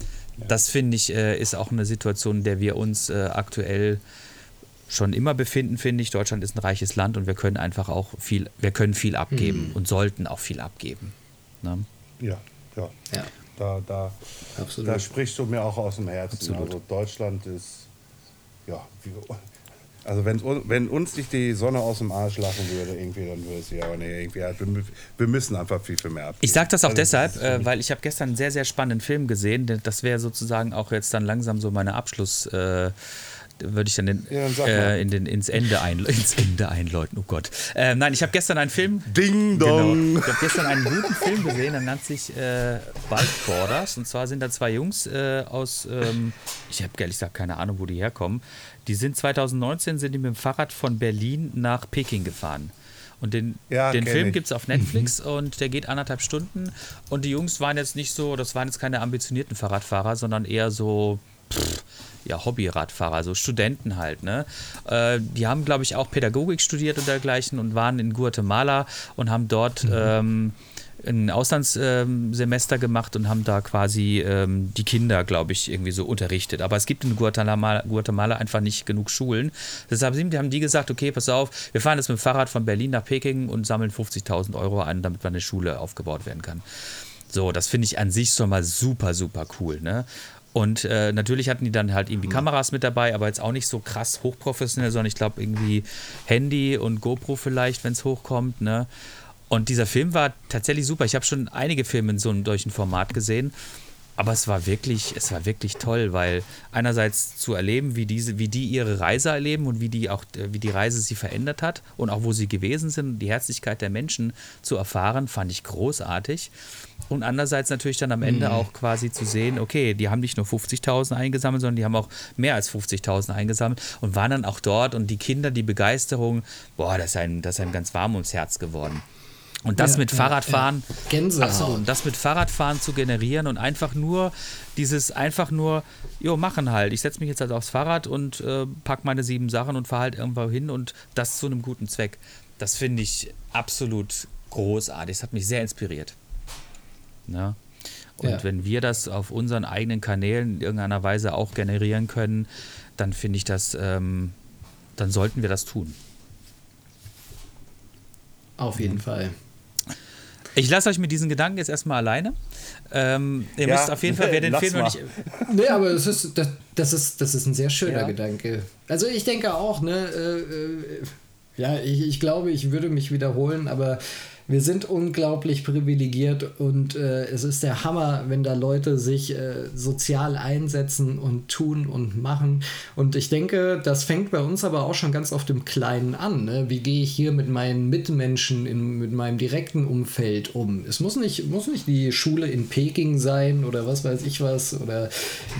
das finde ich, äh, ist auch eine Situation, in der wir uns äh, aktuell schon immer befinden, finde ich. Deutschland ist ein reiches Land und wir können einfach auch viel, wir können viel abgeben mhm. und sollten auch viel abgeben. Ne? Ja, ja. ja. Da, da, da sprichst du mir auch aus dem Herzen. Absolut. Also Deutschland ist, ja, also wenn, wenn uns nicht die Sonne aus dem Arsch lachen würde, irgendwie, dann würde es ja, aber nee, irgendwie, halt, wir, wir müssen einfach viel, viel mehr abgeben. Ich sage das auch also, deshalb, äh, weil ich habe gestern einen sehr, sehr spannenden Film gesehen. Das wäre sozusagen auch jetzt dann langsam so meine Abschluss- äh, würde ich dann, den, ja, dann äh, in den, ins, Ende ein, [laughs] ins Ende einläuten. Oh Gott. Äh, nein, ich habe gestern einen Film. Ding Dong! Genau, ich habe gestern einen guten Film gesehen, der nennt sich äh, Bike Borders. Und zwar sind da zwei Jungs äh, aus, ähm, ich habe ehrlich gesagt keine Ahnung, wo die herkommen. Die sind 2019 sind die mit dem Fahrrad von Berlin nach Peking gefahren. Und den, ja, den Film gibt es auf Netflix mhm. und der geht anderthalb Stunden. Und die Jungs waren jetzt nicht so, das waren jetzt keine ambitionierten Fahrradfahrer, sondern eher so, pff, ja, Hobbyradfahrer, also Studenten halt, ne? Äh, die haben, glaube ich, auch Pädagogik studiert und dergleichen und waren in Guatemala und haben dort mhm. ähm, ein Auslandssemester ähm, gemacht und haben da quasi ähm, die Kinder, glaube ich, irgendwie so unterrichtet. Aber es gibt in Guatemala, Guatemala einfach nicht genug Schulen. Deshalb haben die gesagt, okay, pass auf, wir fahren jetzt mit dem Fahrrad von Berlin nach Peking und sammeln 50.000 Euro ein, damit eine Schule aufgebaut werden kann. So, das finde ich an sich schon mal super, super cool. Ne? Und äh, natürlich hatten die dann halt irgendwie mhm. Kameras mit dabei, aber jetzt auch nicht so krass hochprofessionell, sondern ich glaube irgendwie Handy und GoPro vielleicht, wenn es hochkommt. Ne? Und dieser Film war tatsächlich super. Ich habe schon einige Filme in so einem solchen Format gesehen. Aber es war wirklich, es war wirklich toll, weil einerseits zu erleben, wie diese, wie die ihre Reise erleben und wie die auch, wie die Reise sie verändert hat und auch wo sie gewesen sind und die Herzlichkeit der Menschen zu erfahren, fand ich großartig. Und andererseits natürlich dann am Ende mhm. auch quasi zu sehen, okay, die haben nicht nur 50.000 eingesammelt, sondern die haben auch mehr als 50.000 eingesammelt und waren dann auch dort und die Kinder, die Begeisterung, boah, das ist einem, das ist einem ganz warm ums Herz geworden. Und das ja, mit Fahrradfahren, ja, ja. absolut, das mit Fahrradfahren zu generieren und einfach nur dieses, einfach nur, jo, machen halt. Ich setze mich jetzt halt aufs Fahrrad und äh, pack meine sieben Sachen und fahre halt irgendwo hin und das zu einem guten Zweck. Das finde ich absolut großartig. Das hat mich sehr inspiriert. Ja. Und ja. wenn wir das auf unseren eigenen Kanälen in irgendeiner Weise auch generieren können, dann finde ich das, ähm, dann sollten wir das tun. Auf jeden mhm. Fall. Ich lasse euch mit diesen Gedanken jetzt erstmal alleine. Ähm, ihr ja, müsst auf jeden Fall, wer den Film noch nicht. Nee, aber das ist, das, das, ist, das ist ein sehr schöner ja. Gedanke. Also ich denke auch, ne, äh, äh, ja, ich, ich glaube, ich würde mich wiederholen, aber wir sind unglaublich privilegiert und äh, es ist der Hammer, wenn da Leute sich äh, sozial einsetzen und tun und machen. Und ich denke, das fängt bei uns aber auch schon ganz oft im Kleinen an. Ne? Wie gehe ich hier mit meinen Mitmenschen, in, mit meinem direkten Umfeld um? Es muss nicht, muss nicht die Schule in Peking sein oder was weiß ich was oder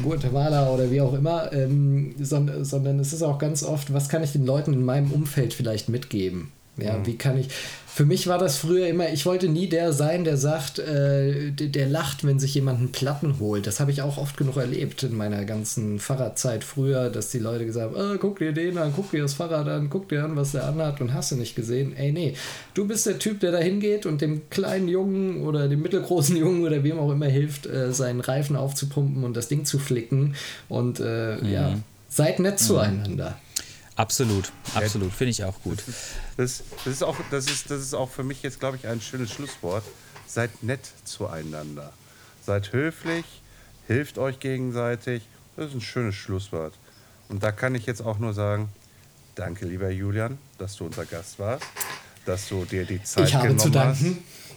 Guatemala oder wie auch immer, ähm, sondern, sondern es ist auch ganz oft, was kann ich den Leuten in meinem Umfeld vielleicht mitgeben? Ja, mhm. wie kann ich. Für mich war das früher immer, ich wollte nie der sein, der sagt, äh, der, der, lacht, wenn sich jemand einen Platten holt. Das habe ich auch oft genug erlebt in meiner ganzen Fahrradzeit früher, dass die Leute gesagt haben, oh, guck dir den an, guck dir das Fahrrad an, guck dir an, was der anhat und hast du nicht gesehen. Ey, nee, du bist der Typ, der da hingeht und dem kleinen Jungen oder dem mittelgroßen [laughs] Jungen oder wem auch immer hilft, äh, seinen Reifen aufzupumpen und das Ding zu flicken. Und äh, mhm. ja, seid nett mhm. Absolut, absolut, finde ich auch gut. Das, das, ist auch, das, ist, das ist auch für mich jetzt, glaube ich, ein schönes Schlusswort. Seid nett zueinander. Seid höflich, hilft euch gegenseitig. Das ist ein schönes Schlusswort. Und da kann ich jetzt auch nur sagen, danke, lieber Julian, dass du unser Gast warst, dass du dir die Zeit genommen hast,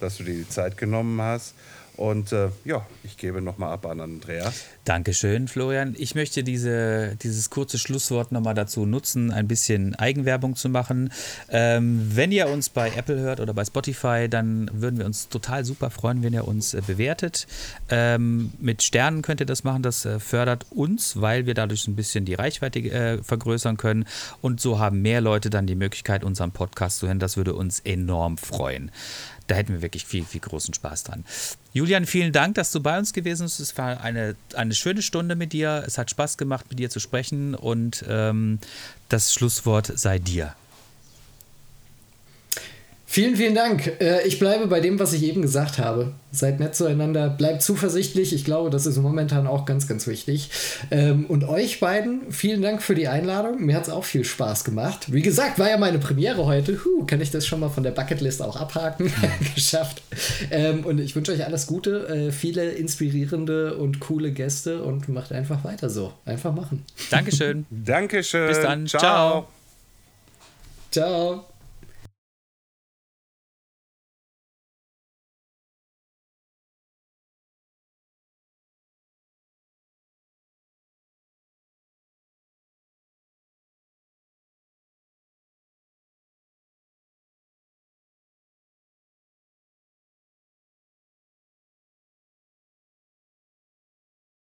dass du dir die Zeit genommen hast und äh, ja, ich gebe nochmal ab an Andreas. Dankeschön, Florian. Ich möchte diese, dieses kurze Schlusswort nochmal dazu nutzen, ein bisschen Eigenwerbung zu machen. Ähm, wenn ihr uns bei Apple hört oder bei Spotify, dann würden wir uns total super freuen, wenn ihr uns äh, bewertet. Ähm, mit Sternen könnt ihr das machen, das äh, fördert uns, weil wir dadurch ein bisschen die Reichweite äh, vergrößern können. Und so haben mehr Leute dann die Möglichkeit, unseren Podcast zu hören. Das würde uns enorm freuen da hätten wir wirklich viel, viel großen Spaß dran. Julian, vielen Dank, dass du bei uns gewesen bist. Es war eine, eine schöne Stunde mit dir. Es hat Spaß gemacht, mit dir zu sprechen und ähm, das Schlusswort sei dir. Vielen, vielen Dank. Äh, ich bleibe bei dem, was ich eben gesagt habe. Seid nett zueinander, bleibt zuversichtlich. Ich glaube, das ist momentan auch ganz, ganz wichtig. Ähm, und euch beiden, vielen Dank für die Einladung. Mir hat es auch viel Spaß gemacht. Wie gesagt, war ja meine Premiere heute. Huh, kann ich das schon mal von der Bucketlist auch abhaken? [laughs] Geschafft. Ähm, und ich wünsche euch alles Gute, äh, viele inspirierende und coole Gäste und macht einfach weiter so. Einfach machen. Dankeschön. Dankeschön. Bis dann. Ciao. Ciao. Ciao.